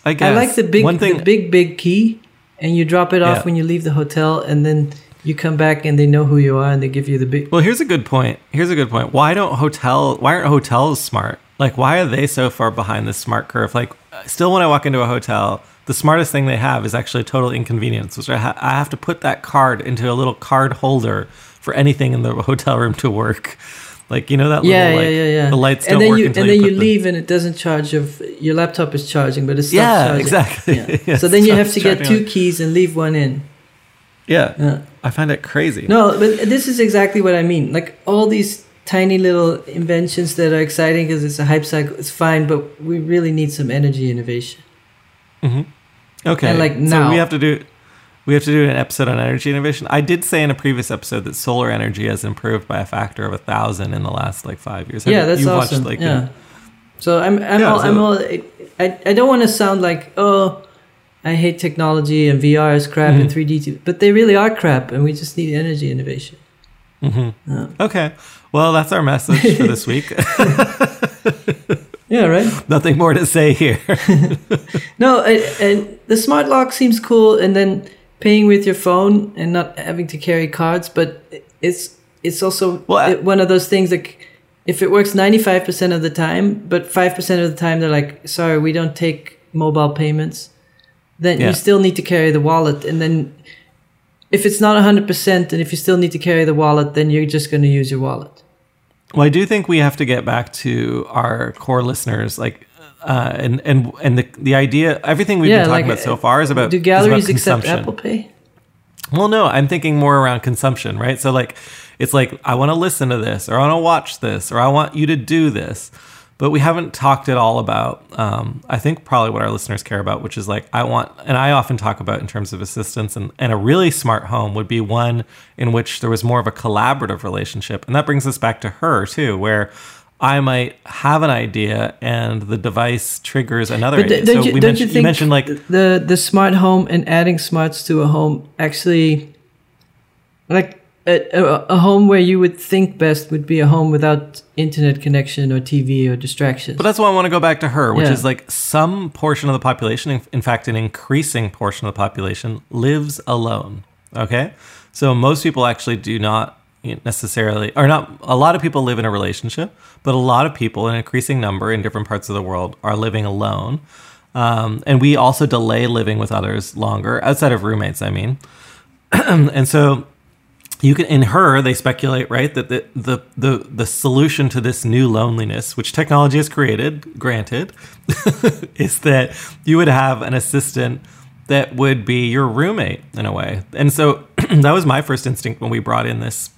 I guess I like the big one thing. the big big key, and you drop it off Yeah. when you leave the hotel, and then you come back and they know who you are and they give you the big. Well, here's a good point. Here's a good point. Why don't hotel? Why aren't hotels smart? Like, why are they so far behind this smart curve? Like, still, when I walk into a hotel, the smartest thing they have is actually total inconvenience, which I, ha- I have to put that card into a little card holder for anything in the hotel room to work. Like, you know that Yeah, little yeah, like yeah, yeah. the lights and don't then work you until and then you, you leave and it doesn't charge. Of your laptop is charging, but it stops Yeah, charging. exactly. Yeah. Yeah, so then you have to get two keys and leave one in. Yeah, Yeah. I find it crazy. No, but this is exactly what I mean. Like all these tiny little inventions that are exciting because it's a hype cycle. It's fine, but we really need some energy innovation. Mm-hmm. Okay. And, like, now, so we have to do we have to do an episode on energy innovation. I did say in a previous episode that solar energy has improved by a factor of a thousand in the last like five years. Have yeah, you- that's you've awesome. like, yeah. So I'm I'm Yeah, all, I'm all I, I don't want to sound like oh I hate technology and VR is crap Mm-hmm. and 3D too, but they really are crap and we just need energy innovation. Yeah. Okay. Well, that's our message for this week. Yeah, right. Nothing more to say here. No, and, and the smart lock seems cool, and then paying with your phone and not having to carry cards. But it's it's also Well, I- one of those things that if it works ninety five percent of the time, but five percent of the time they're like, sorry, we don't take mobile payments. Then Yeah. you still need to carry the wallet, and then if it's not hundred percent, and if you still need to carry the wallet, then you're just going to use your wallet. Well, I do think we have to get back to our core listeners, like, uh, and and and the the idea, everything we've Yeah, been talking like, about so far is about Do galleries about accept. Apple Pay? Well, no, I'm thinking more around consumption, right? So like it's like I want to listen to this or I want to watch this or I want you to do this. But we haven't talked at all about um, I think probably what our listeners care about, which is like I want and I often talk about in terms of assistance and, and a really smart home would be one in which there was more of a collaborative relationship. And that brings us back to her too, where I might have an idea and the device triggers another But idea. don't, so you, we don't mentioned, you think mentioned like the the smart home and adding smarts to a home actually like a, a, a home where you would think best would be a home without internet connection or TV or distractions. But that's why I want to go back to her, which Yeah. is like some portion of the population, in fact, an increasing portion of the population lives alone. Okay. So most people actually do not necessarily, or not, a lot of people live in a relationship, but a lot of people, an increasing number in different parts of the world, are living alone. Um, and we also delay living with others longer, outside of roommates, I mean. and so you can in her they speculate right that the, the the the solution to this new loneliness which technology has created granted is that you would have an assistant that would be your roommate in a way and so that was my first instinct when we brought in this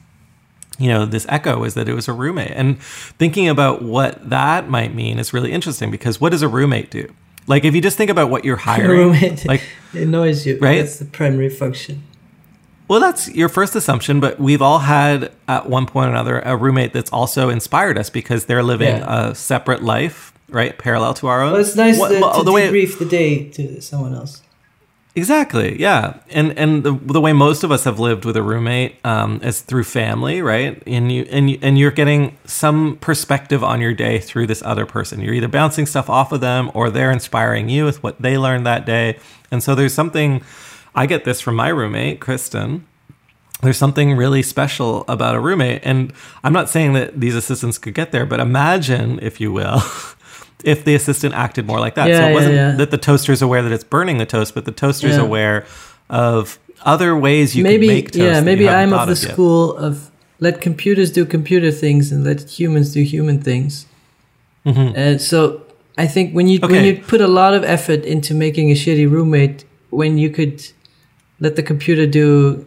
you know this echo is that it was a roommate and thinking about what that might mean is really interesting because what does a roommate do like if you just think about what you're hiring roommate like it annoys you. Right? That's the primary function. Well, that's your first assumption, but we've all had at one point or another a roommate that's also inspired us because they're living Yeah. a separate life, right, parallel to our own. Well, it's nice What- to, well, to the way- debrief the day to someone else. Exactly. Yeah, and and the, the way most of us have lived with a roommate um, is through family, right? And you and you, and you're getting some perspective on your day through this other person. You're either bouncing stuff off of them, or they're inspiring you with what they learned that day. And so there's something. I get this from my roommate, Kristen. There's something really special about a roommate, and I'm not saying that these assistants could get there, but imagine, if you will. If the assistant acted more like that, Yeah, so it wasn't yeah. that the toaster is aware that it's burning the toast, but the toaster is Yeah. aware of other ways you maybe can make toast. yeah, maybe I'm of the yet. school of let computers do computer things and let humans do human things. And so I think when you when Mm-hmm. You put a lot of effort into making a shitty roommate, when you could let the computer do,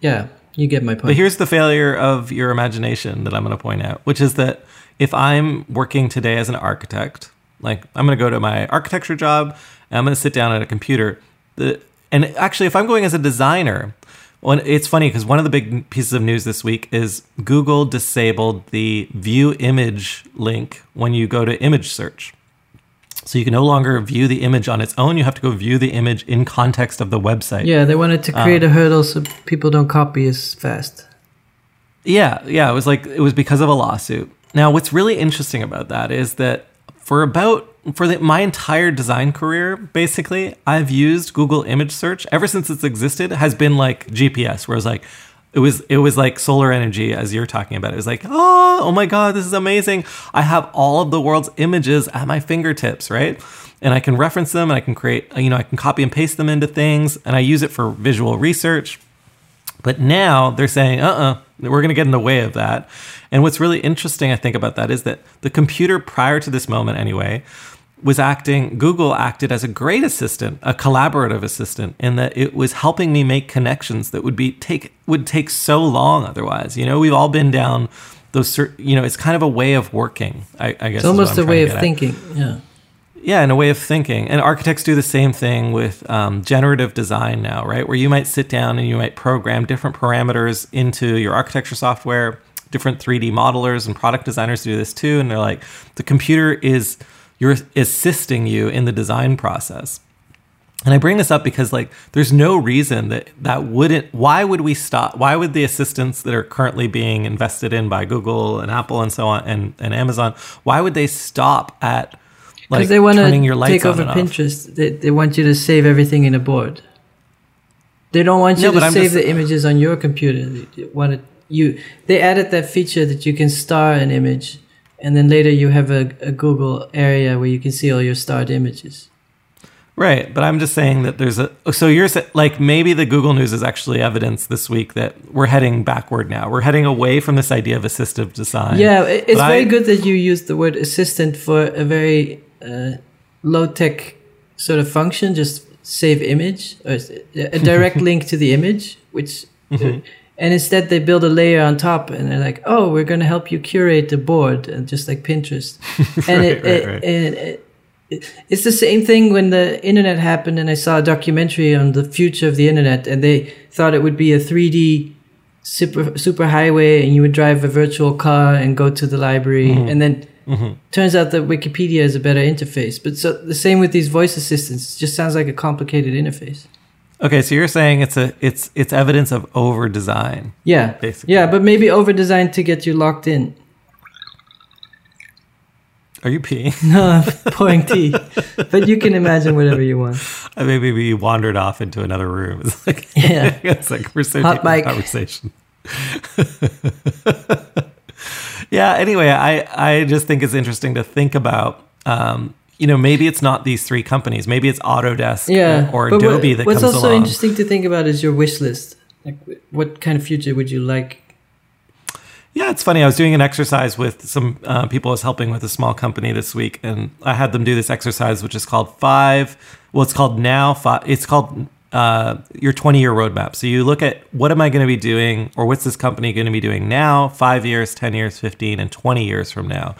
yeah, you get my point. But here's the failure of your imagination that I'm going to point out, which is that if I'm working today as an architect, like I'm going to go to my architecture job and I'm going to sit down at a computer, the and actually if I'm going as a designer, when it's funny because one of the big pieces of news this week is Google disabled the view image link when you go to image search. So you can no longer view the image on its own. You have to go view the image in context of the website. Yeah, they wanted to create a um, hurdle so people don't copy as fast. Yeah, yeah, it was like it was because of a lawsuit. Now, what's really interesting about that is that for about for the, my entire design career, basically, I've used Google Image Search ever since it's existed. Has been like GPS, where it's like it was it was like solar energy, as you're talking about. It was like, oh, oh my god, this is amazing! I have all of the world's images at my fingertips, right? And I can reference them, and I can create, you know, I can copy and paste them into things, and I use it for visual research. But now they're saying, uh uh-uh, uh, we are going to get in the way of that. And what's really interesting, I think, about that is that the computer prior to this moment, anyway, was acting, Google acted as a great assistant, a collaborative assistant, in that it was helping me make connections that would be take would take so long otherwise. You know, we've all been down those, you know, it's kind of a way of working. I, I guess it's almost a way of thinking. Yeah yeah, in a way of thinking. And architects do the same thing with um, generative design now, right? Where you might sit down and you might program different parameters into your architecture software. Different 3D modelers and product designers do this too. And they're like, the computer is you're assisting you in the design process. And I bring this up because like there's no reason that that wouldn't why would we stop why would the assistants that are currently being invested in by Google and Apple and so on and, and Amazon why would they stop at like they want to take over Pinterest. They, they want you to save everything in a board. They don't want you no, to save just, the images on your computer. They want you. They added that feature that you can star an image, and then later you have a, a Google area where you can see all your starred images. Right, but I'm just saying that there's a. Oh, so you're like maybe the Google News is actually evidence this week that we're heading backward now. We're heading away from this idea of assistive design. Yeah, it's but very I, good that you use the word assistant for a very uh, low tech sort of function, just save image, or a direct link to the image, which. Mm-hmm. And instead, they build a layer on top, and they're like, "Oh, we're going to help you curate the board, and just like Pinterest." and right, it, right, right. it, it, it's the same thing when the internet happened, and I saw a documentary on the future of the internet, and they thought it would be a 3D super super highway, and you would drive a virtual car and go to the library, mm-hmm. and then Mm-hmm. Turns out that Wikipedia is a better interface. But so the same with these voice assistants. It just sounds like a complicated interface. Okay, so you're saying it's a it's it's evidence of over design. Yeah. Basically. Yeah, but maybe over designed to get you locked in. Are you peeing? No, I'm pouring tea. but you can imagine whatever you want. I maybe we wandered off into another room. It's like yeah, it's like we're so Hot deep conversation. Yeah. Anyway, I I just think it's interesting to think about. Um, you know, maybe it's not these three companies. Maybe it's Autodesk yeah, or, or Adobe what, that comes along. what's also interesting to think about is your wish list. Like, what kind of future would you like? Yeah, it's funny. I was doing an exercise with some uh, people I was helping with a small company this week, and I had them do this exercise, which is called five. Well, it's called now. Five, it's called uh, your 20 year roadmap. So you look at what am I going to be doing or what's this company going to be doing now, five years, 10 years, 15, and 20 years from now.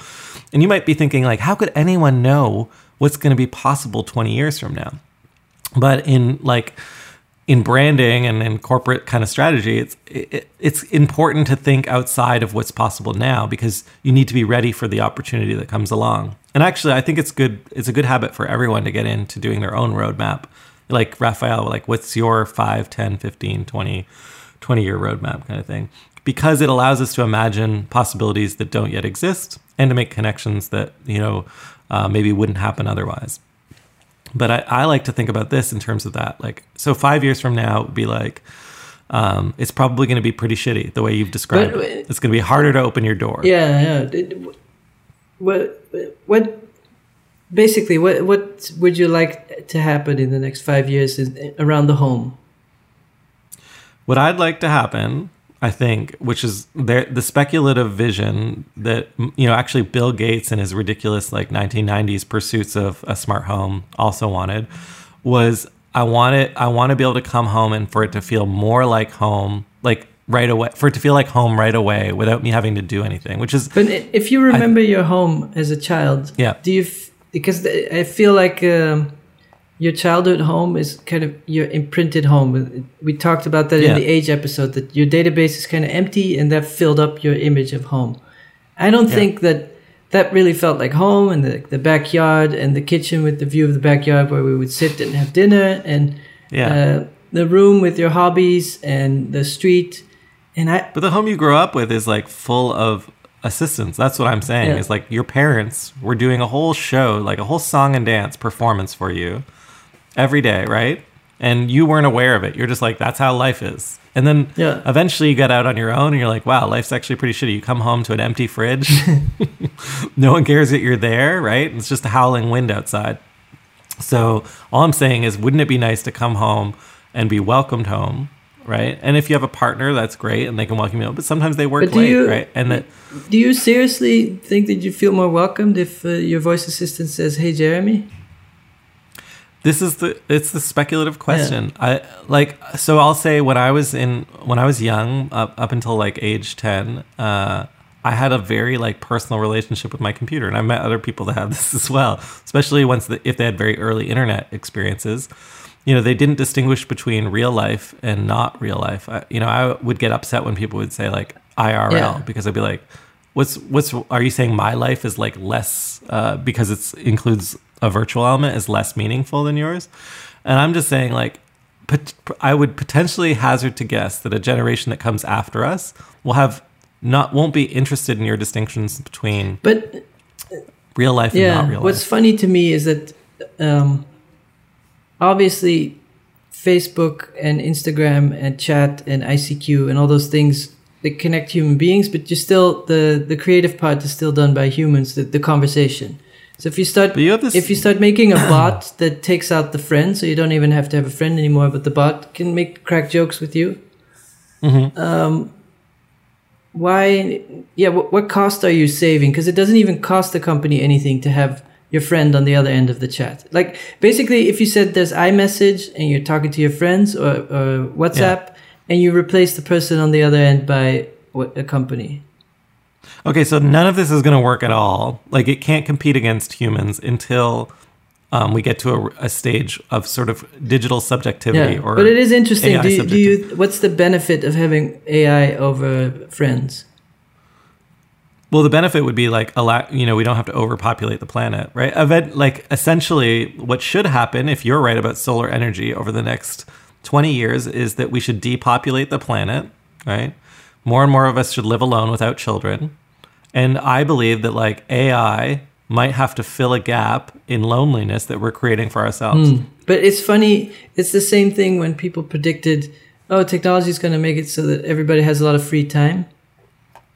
And you might be thinking, like, how could anyone know what's going to be possible 20 years from now? But in like, in branding and in corporate kind of strategy, it's it, it's important to think outside of what's possible now because you need to be ready for the opportunity that comes along. And actually, I think it's good. It's a good habit for everyone to get into doing their own roadmap like Raphael, like what's your 5, 10, 15, 20, 20 year roadmap kind of thing. Because it allows us to imagine possibilities that don't yet exist and to make connections that, you know, uh, maybe wouldn't happen otherwise. But I, I like to think about this in terms of that. Like, so five years from now it would be like, um, it's probably going to be pretty shitty the way you've described but, it. It's going to be harder to open your door. Yeah, yeah. What what basically, what what would you like to happen in the next five years in, around the home? What I'd like to happen, I think, which is the the speculative vision that you know actually Bill Gates and his ridiculous like 1990s pursuits of a smart home also wanted, was I want it. I want to be able to come home and for it to feel more like home, like right away for it to feel like home right away without me having to do anything which is but if you remember your home as a child yeah do you f- because I feel like um, your childhood home is kind of your imprinted home. We talked about that yeah. in the age episode that your database is kind of empty and that filled up your image of home. I don't yeah. think that that really felt like home and the, the backyard and the kitchen with the view of the backyard where we would sit and have dinner and Yeah. uh, the room with your hobbies and the street. And I, But the home you grow up with is like full of assistance. That's what I'm saying. Yeah. Is like your parents were doing a whole show, like a whole song and dance performance for you every day, right? And you weren't aware of it. You're just like, that's how life is. And then Yeah. eventually you get out on your own and you're like, wow, life's actually pretty shitty. You come home to an empty fridge. no one cares that you're there, right? It's just a howling wind outside. So all I'm saying is, wouldn't it be nice to come home and be welcomed home, right? And if you have a partner, that's great, and they can welcome you. home. But sometimes they work late, you- right? And that do you seriously think that you feel more welcomed if uh, your voice assistant says, "Hey, Jeremy"? this is the it's the speculative question. I like so I'll say when I was in when I was young, up up until like age ten. Uh, I had a very like personal relationship with my computer, and I met other people that had this as well. Especially once the, if they had very early internet experiences, you know, they didn't distinguish between real life and not real life. I, you know, I would get upset when people would say like IRL Yeah. because I'd be like, "What's what's? Are you saying my life is like less uh, because it includes a virtual element is less meaningful than yours?" And I'm just saying like. Pot- I would potentially hazard to guess that a generation that comes after us will have not won't be interested in your distinctions between But real life and yeah, not real life. what's funny to me is that um, obviously Facebook and Instagram and chat and ICQ and all those things that connect human beings, but you still the the creative part is still done by humans. The, the conversation. So if you start you this- if you start making a bot that takes out the friend, so you don't even have to have a friend anymore, but the bot can make crack jokes with you. Mm-hmm. Um, why? Yeah, what, what cost are you saving? Because it doesn't even cost the company anything to have your friend on the other end of the chat. Like basically, if you said there's iMessage and you're talking to your friends or, or WhatsApp, and you replace the person on the other end by a company. Okay, so none of this is going to work at all. Like it can't compete against humans until um, we get to a, a stage of sort of digital subjectivity Yeah, or but it is interesting. Do you, do you? What's the benefit of having AI over friends? Well, the benefit would be like a lot, you know we don't have to overpopulate the planet, right? Event like essentially what should happen if you're right about solar energy over the next 20 years is that we should depopulate the planet, right? More and more of us should live alone without children. And I believe that like AI might have to fill a gap in loneliness that we're creating for ourselves. Hmm. But it's funny. It's the same thing when people predicted, "Oh, technology is going to make it so that everybody has a lot of free time."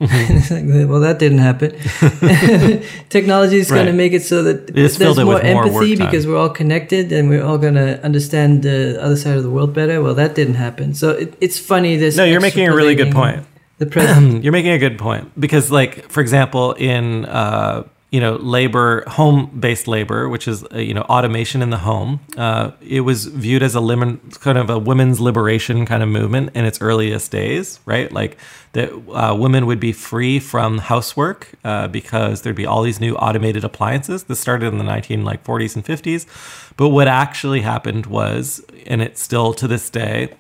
Mm-hmm. Well, that didn't happen. technology is going to make it so that there's more with more empathy because we're all connected and we're all going to understand the other side of the world better. Well, that didn't happen. So it, it's funny. This No, you're making a really good point. The present. You're making a good point because, like, for example, in uh, you know labor, home-based labor, which is uh, you know automation in the home, uh, it was viewed as a lim- kind of a women's liberation kind of movement in its earliest days, right? Like that uh, women would be free from housework uh, because there'd be all these new automated appliances. This started in the 19 like 40s and 50s, but what actually happened was, and it's still to this day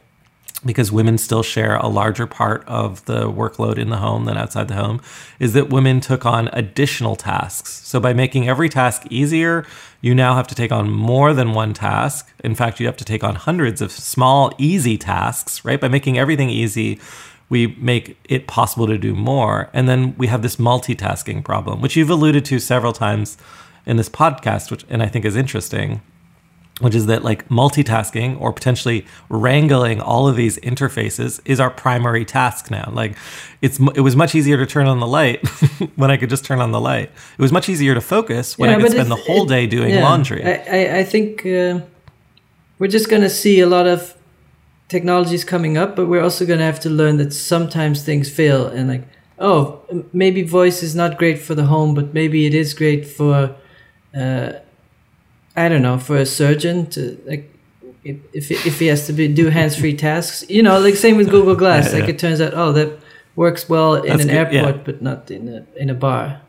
because women still share a larger part of the workload in the home than outside the home, is that women took on additional tasks. So by making every task easier, you now have to take on more than one task. In fact, you have to take on hundreds of small, easy tasks, right? By making everything easy, we make it possible to do more. And then we have this multitasking problem, which you've alluded to several times in this podcast, which and I think is interesting which is that like multitasking or potentially wrangling all of these interfaces is our primary task now. Like it's it was much easier to turn on the light when I could just turn on the light. It was much easier to focus when I could spend the whole it- day doing yeah. laundry. I, I, I think uh, we're just going to see a lot of technologies coming up, but we're also going to have to learn that sometimes things fail and like, oh, maybe voice is not great for the home, but maybe it is great for, uh, I don't know, for a surgeon to like. If, if if he has to be, do hands-free tasks, you know, like same with Google Glass. Yeah, like yeah. it turns out, oh, that works well in That's an good, yeah. airport, but not in a in a bar.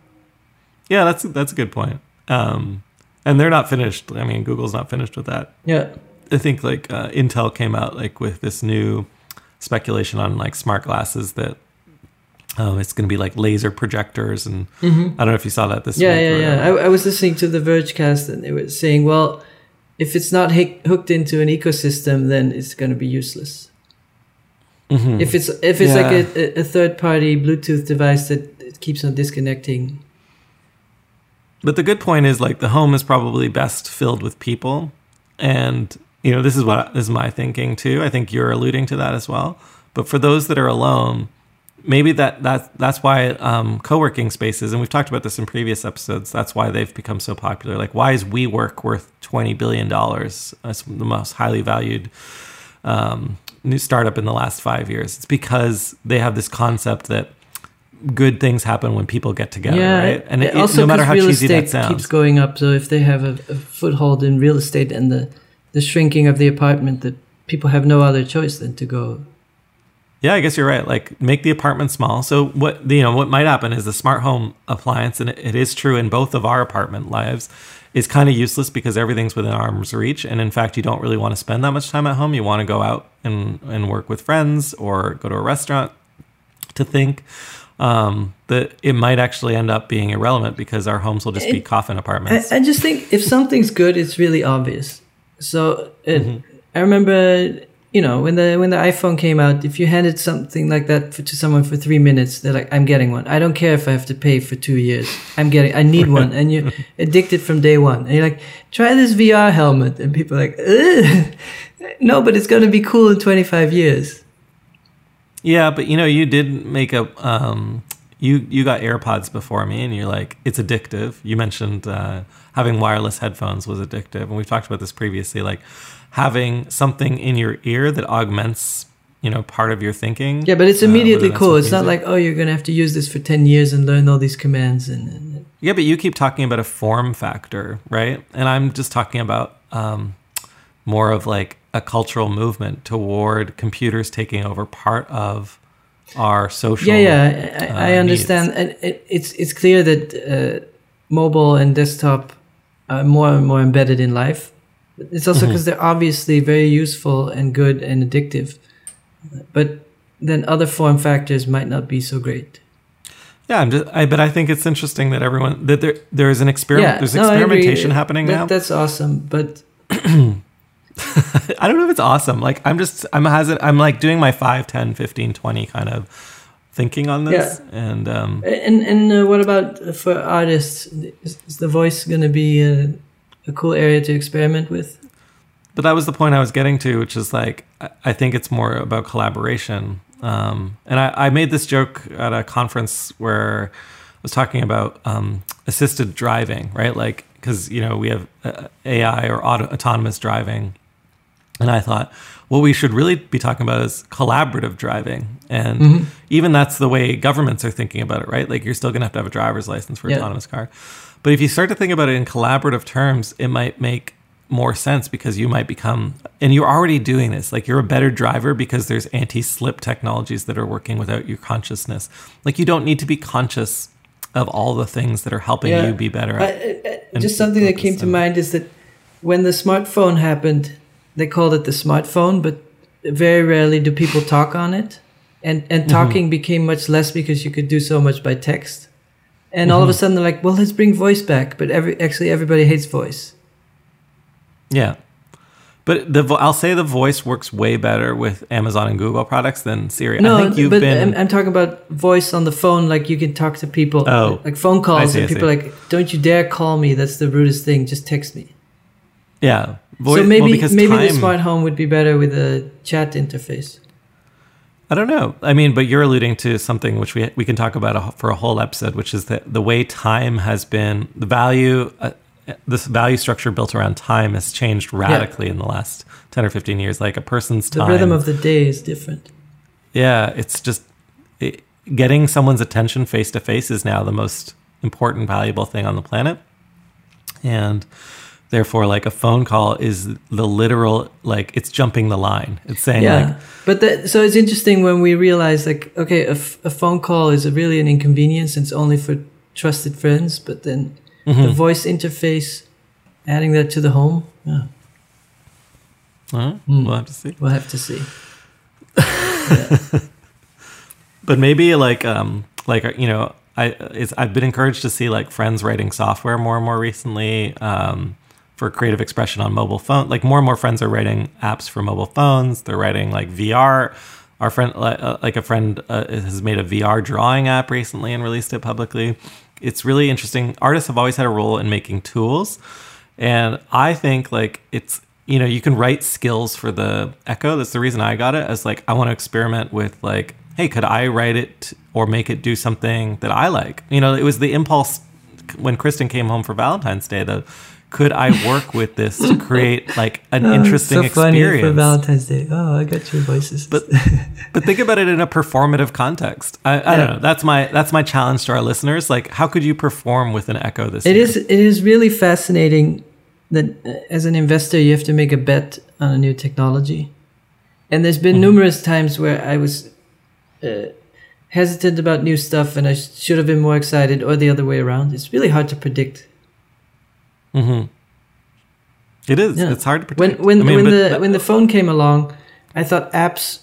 yeah, that's that's a good point. Um, and they're not finished. I mean, Google's not finished with that. Yeah, I think like uh, Intel came out like with this new speculation on like smart glasses that Um, it's going to be like laser projectors, and I don't know if you saw that this Yeah, week. yeah, yeah. I, I was listening to the Vergecast and they were saying, well, if it's not hic- hooked into an ecosystem, then it's going to be useless. Mhm. If it's if it's like a, a third party Bluetooth device that keeps on disconnecting. But the good point is like the home is probably best filled with people, and you know this is what this is my thinking too. I think you're alluding to that as well. But for those that are alone, maybe that that that's why um, co-working spaces, and we've talked about this in previous episodes. That's why they've become so popular. Like, why is WeWork worth twenty billion dollars? That's the most highly valued um, new startup in the last five years. It's because they have this concept that good things happen when people get together, yeah, right? And it, it- also no matter how real cheesy estate that sounds, keeps going up. So if they have a, a foothold in real estate and the the shrinking of the apartment, that people have no other choice than to go. Yeah, I guess you're right. Like make the apartment small. So what you know what might happen is the smart home appliance, and it, is true in both of our apartment lives, is kind of useless because everything's within arm's reach, and in fact, you don't really want to spend that much time at home. You want to go out and and work with friends or go to a restaurant. To think um, that it might actually end up being irrelevant because our homes will just be It- coffin apartments. I, I just think if something's good, it's really obvious. So it, Mm-hmm. I remember, you know, when the when the iPhone came out, if you handed something like that for, to someone for three minutes, they're like, "I'm getting one. I don't care if I have to pay for two years. I'm getting. I need one." And you're addicted from day one. And you're like, "Try this VR helmet," and people are like, Ugh. "No, but it's going to be cool in 25 years." Yeah, but you know, you did make a um, you you got AirPods before me, and you're like, it's addictive. You mentioned uh, having wireless headphones was addictive, and we've talked about this previously. Like having something in your ear that augments, you know, part of your thinking. Yeah, but it's uh, immediately that's cool. It's not like, "Oh, you're going to have to use this for 10 years and learn all these commands." And, and Yeah, but you keep talking about a form factor, right? And I'm just talking about um, more of like a cultural movement toward computers taking over part of our social. Yeah, yeah, I, I uh, understand, and it, it's it's clear that uh, mobile and desktop are more and more embedded in life. It's also because they're obviously very useful and good and addictive, but then other form factors might not be so great. Yeah, I'm just, I, but I think it's interesting that everyone that there there is an experiment. Yeah, there's no, experimentation happening That- now. That's awesome, but I don't know if it's awesome. Like I'm just I'm hesitant. I'm like doing my 5, 10, 15, 20 kind of thinking on this, and um, and and uh, what about uh, for artists? Is, is the voice going to be a, a cool area to experiment with? but that was the point I was getting to, which is like I- think it's more about collaboration. Um, and I, I made this joke at a conference where I was talking about um, assisted driving, right? Like because you know we have uh, AI or auto, autonomous driving, and I thought what we should really be talking about is collaborative driving, and even that's the way governments are thinking about it, right? Like you're still going to have to have a driver's license for Yeah. autonomous car, but if you start to think about it in collaborative terms, it might make more sense because you might become and you're already doing this like you're a better driver because there's anti-slip technologies that are working without your consciousness like you don't need to be conscious of all the things that are helping Yeah. you be better I- at I- I- and just something that came to mind is that when the smartphone happened, they called it the smartphone, but very rarely do people talk on it. And Mm-hmm. and talking became much less because you could do so much by text. And all of a Mm-hmm. sudden they're like, well, let's bring voice back. But every actually everybody hates voice. yeah but the vo- I'll say the voice works way better with Amazon and Google products than Siri. No, I think you've but been I'm, I'm talking about voice on the phone. Like you can talk to people, Oh. like phone calls, see, and people like, don't you dare call me. That's the rudest thing. Just text me. yeah. so maybe well, maybe time, the smart home would be better with a chat interface. I don't know. I mean, but you're alluding to something which we we can talk about a, for a whole episode, which is that the way time has been the value. Uh, this value structure built around time has changed radically in the last 10 or 15 years like a person's time The rhythm of the day is different. yeah it's just it, getting someone's attention face to face is now the most important valuable thing on the planet and therefore like a phone call is the literal like it's jumping the line it's saying Yeah, like but that, so it's interesting when we realize like, okay, a, f- a phone call is a really an inconvenience. and It's only for trusted friends, but then Mm-hmm. the voice interface, adding that to the home, yeah, huh? Hmm. we'll have to see we'll have to see. but maybe like um like you know I it's I've been encouraged to see like friends writing software more and more recently um for creative expression on mobile phone like more and more friends are writing apps for mobile phones. They're writing like VR our friend uh, like a friend uh, has made a VR drawing app recently and released it publicly. It's really interesting. Artists have always had a role in making tools. And I think like it's you know you can write skills for the Echo. That's the reason I got it as like I want to experiment with like hey, could I write it or make it do something that I like? You know, it was the impulse when Kristen came home for Valentine's Day. The could I work with this to create like an Oh, interesting so funny for? Valentine's Day. Oh, I got your voices. But but think about it in a performative context. I, I don't know. That's my that's my challenge to our listeners. Like, how could you perform with an Echo this It year? is it is really fascinating that uh, as an investor you have to make a bet on a new technology. And there's been numerous times where I was uh, hesitant about new stuff and I should have been more excited or the other way around. It's really hard to predict. Mm-hmm. It is. Yeah. It's hard to predict. when I mean, when the that- when the phone came along, I thought apps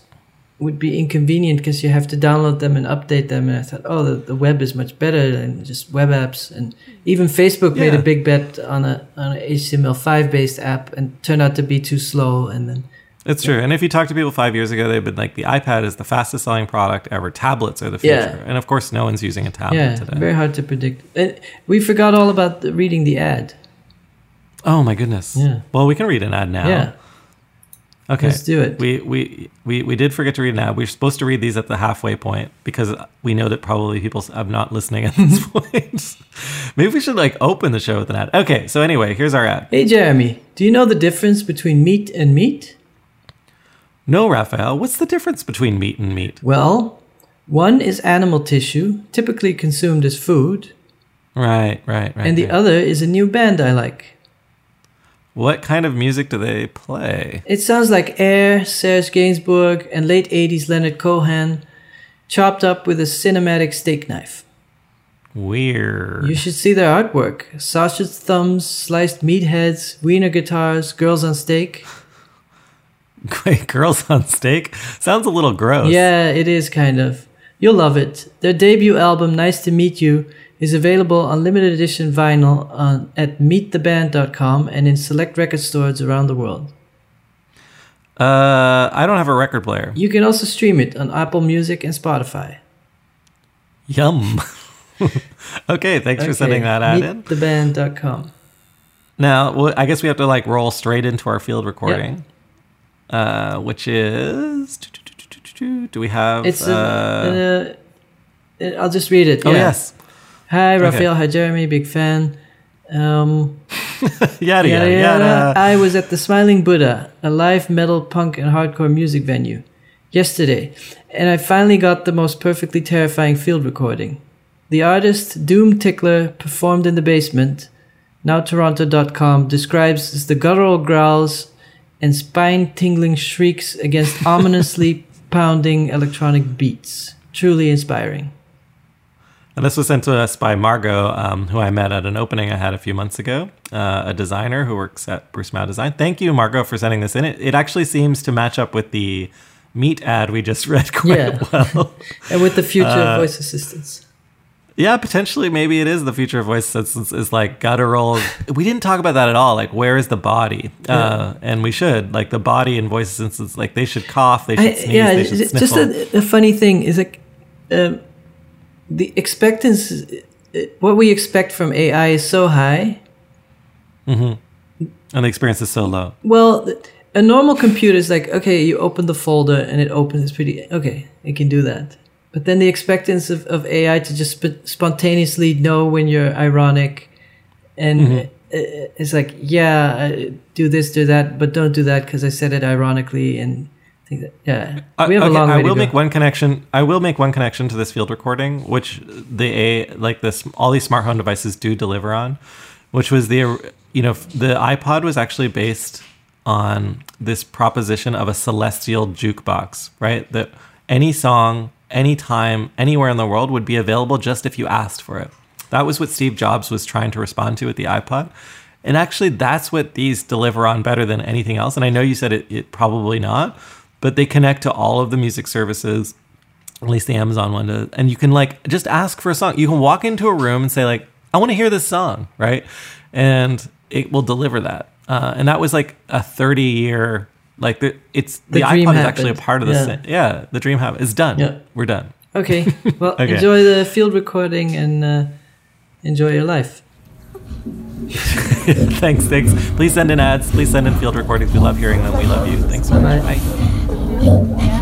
would be inconvenient because you have to download them and update them. And I thought, oh, the, the web is much better than just web apps. And even Facebook made a big bet on a on an HTML5 based app and turned out to be too slow. And then It's true. And if you talk to people five years ago, they've been like, the iPad is the fastest selling product ever. Tablets are the future. Yeah. And of course, no one's using a tablet yeah, today. very hard to predict. And we forgot all about the, reading the ad. Oh my goodness. Yeah. Well, we can read an ad now. Yeah, Okay. let's do it. We, we, we, we did forget to read an ad. We are supposed to read these at the halfway point because we know that probably people are not listening at this point. Maybe we should like open the show with an ad. Okay. So anyway, here's our ad. hey Jeremy, do you know the difference between meat and meat? No, Raphael, what's the difference between meat and meat? Well, one is animal tissue, typically consumed as food, Right, right, right. and the right. other is a new band I like. What kind of music do they play? It sounds like Air, Serge Gainsbourg, and late 80s Leonard Cohen chopped up with a cinematic steak knife. Weird. You should see their artwork sausage thumbs, sliced meat heads, wiener guitars, girls on steak. Wait, girls on steak sounds a little gross. Yeah, it is kind of. You'll love it. Their debut album, Nice to Meet You, is available on limited edition vinyl on, at meettheband.com and in select record stores around the world. Uh, I don't have a record player. You can also stream it on Apple Music and Spotify. Yum. okay, thanks for sending that ad in. Meettheband.com. Now, well, I guess we have to like roll straight into our field recording, uh, which is. Do we have? It's uh, uh, uh, I'll just read it. oh yeah. yes, Hi, Raphael. Hi, Jeremy. Big fan. Um, yada yada, yada yada. yada. I was at the Smiling Buddha, a live metal, punk, and hardcore music venue, yesterday, and I finally got the most perfectly terrifying field recording. The artist, Doom Tickler, performed in the basement. NowToronto.com describes as the guttural growls and spine tingling shrieks against ominously pounding electronic beats. Truly inspiring. And this was sent to us by Margot, um, who I met at an opening I had a few months ago, uh, a designer who works at Bruce Mau Design. Thank you, Margot, for sending this in. It, it actually seems to match up with the meat ad we just read quite Yeah. well. And with the future Uh, of voice assistants. yeah, potentially, maybe it is the future of voice assistants is like guttural. we didn't talk about that at all. Like, where is the body? Uh, and we should. Like, the body and voice assistants, like, they should cough, they should I, sneeze, yeah, they should just a, a funny thing is like um, the expectancy. What we expect from AI is so high. and the experience is so low. Well, a normal computer is like, okay, you open the folder and it opens. It's pretty okay. It can do that. But then the expectancy of, of AI to just sp- spontaneously know when you're ironic, and Mm-hmm. it's like, yeah, do this, do that, but don't do that because I said it ironically and yeah, we have okay, a long I will make one connection. I will make one connection to this field recording, which the a like this all these smart home devices do deliver on, which was the you know the iPod was actually based on this proposition of a celestial jukebox, right? That any song, anytime, anywhere in the world would be available just if you asked for it. That was what Steve Jobs was trying to respond to with the iPod. And actually, that's what these deliver on better than anything else. And I know you said it, it probably not, but they connect to all of the music services. At least the Amazon one does. And you can like just ask for a song. You can walk into a room and say like, I want to hear this song, right? And it will deliver that. Uh, and that was like a 30 year like the, it's the, The iPod is actually a part of the Yeah. yeah. the dream happened. It's done. Yeah. We're done. Okay. Well, Okay. enjoy the field recording and uh, enjoy your life. thanks, thanks. Please send in ads. Please send in field recordings. We love hearing them. We love you. Thanks so much. Bye. え?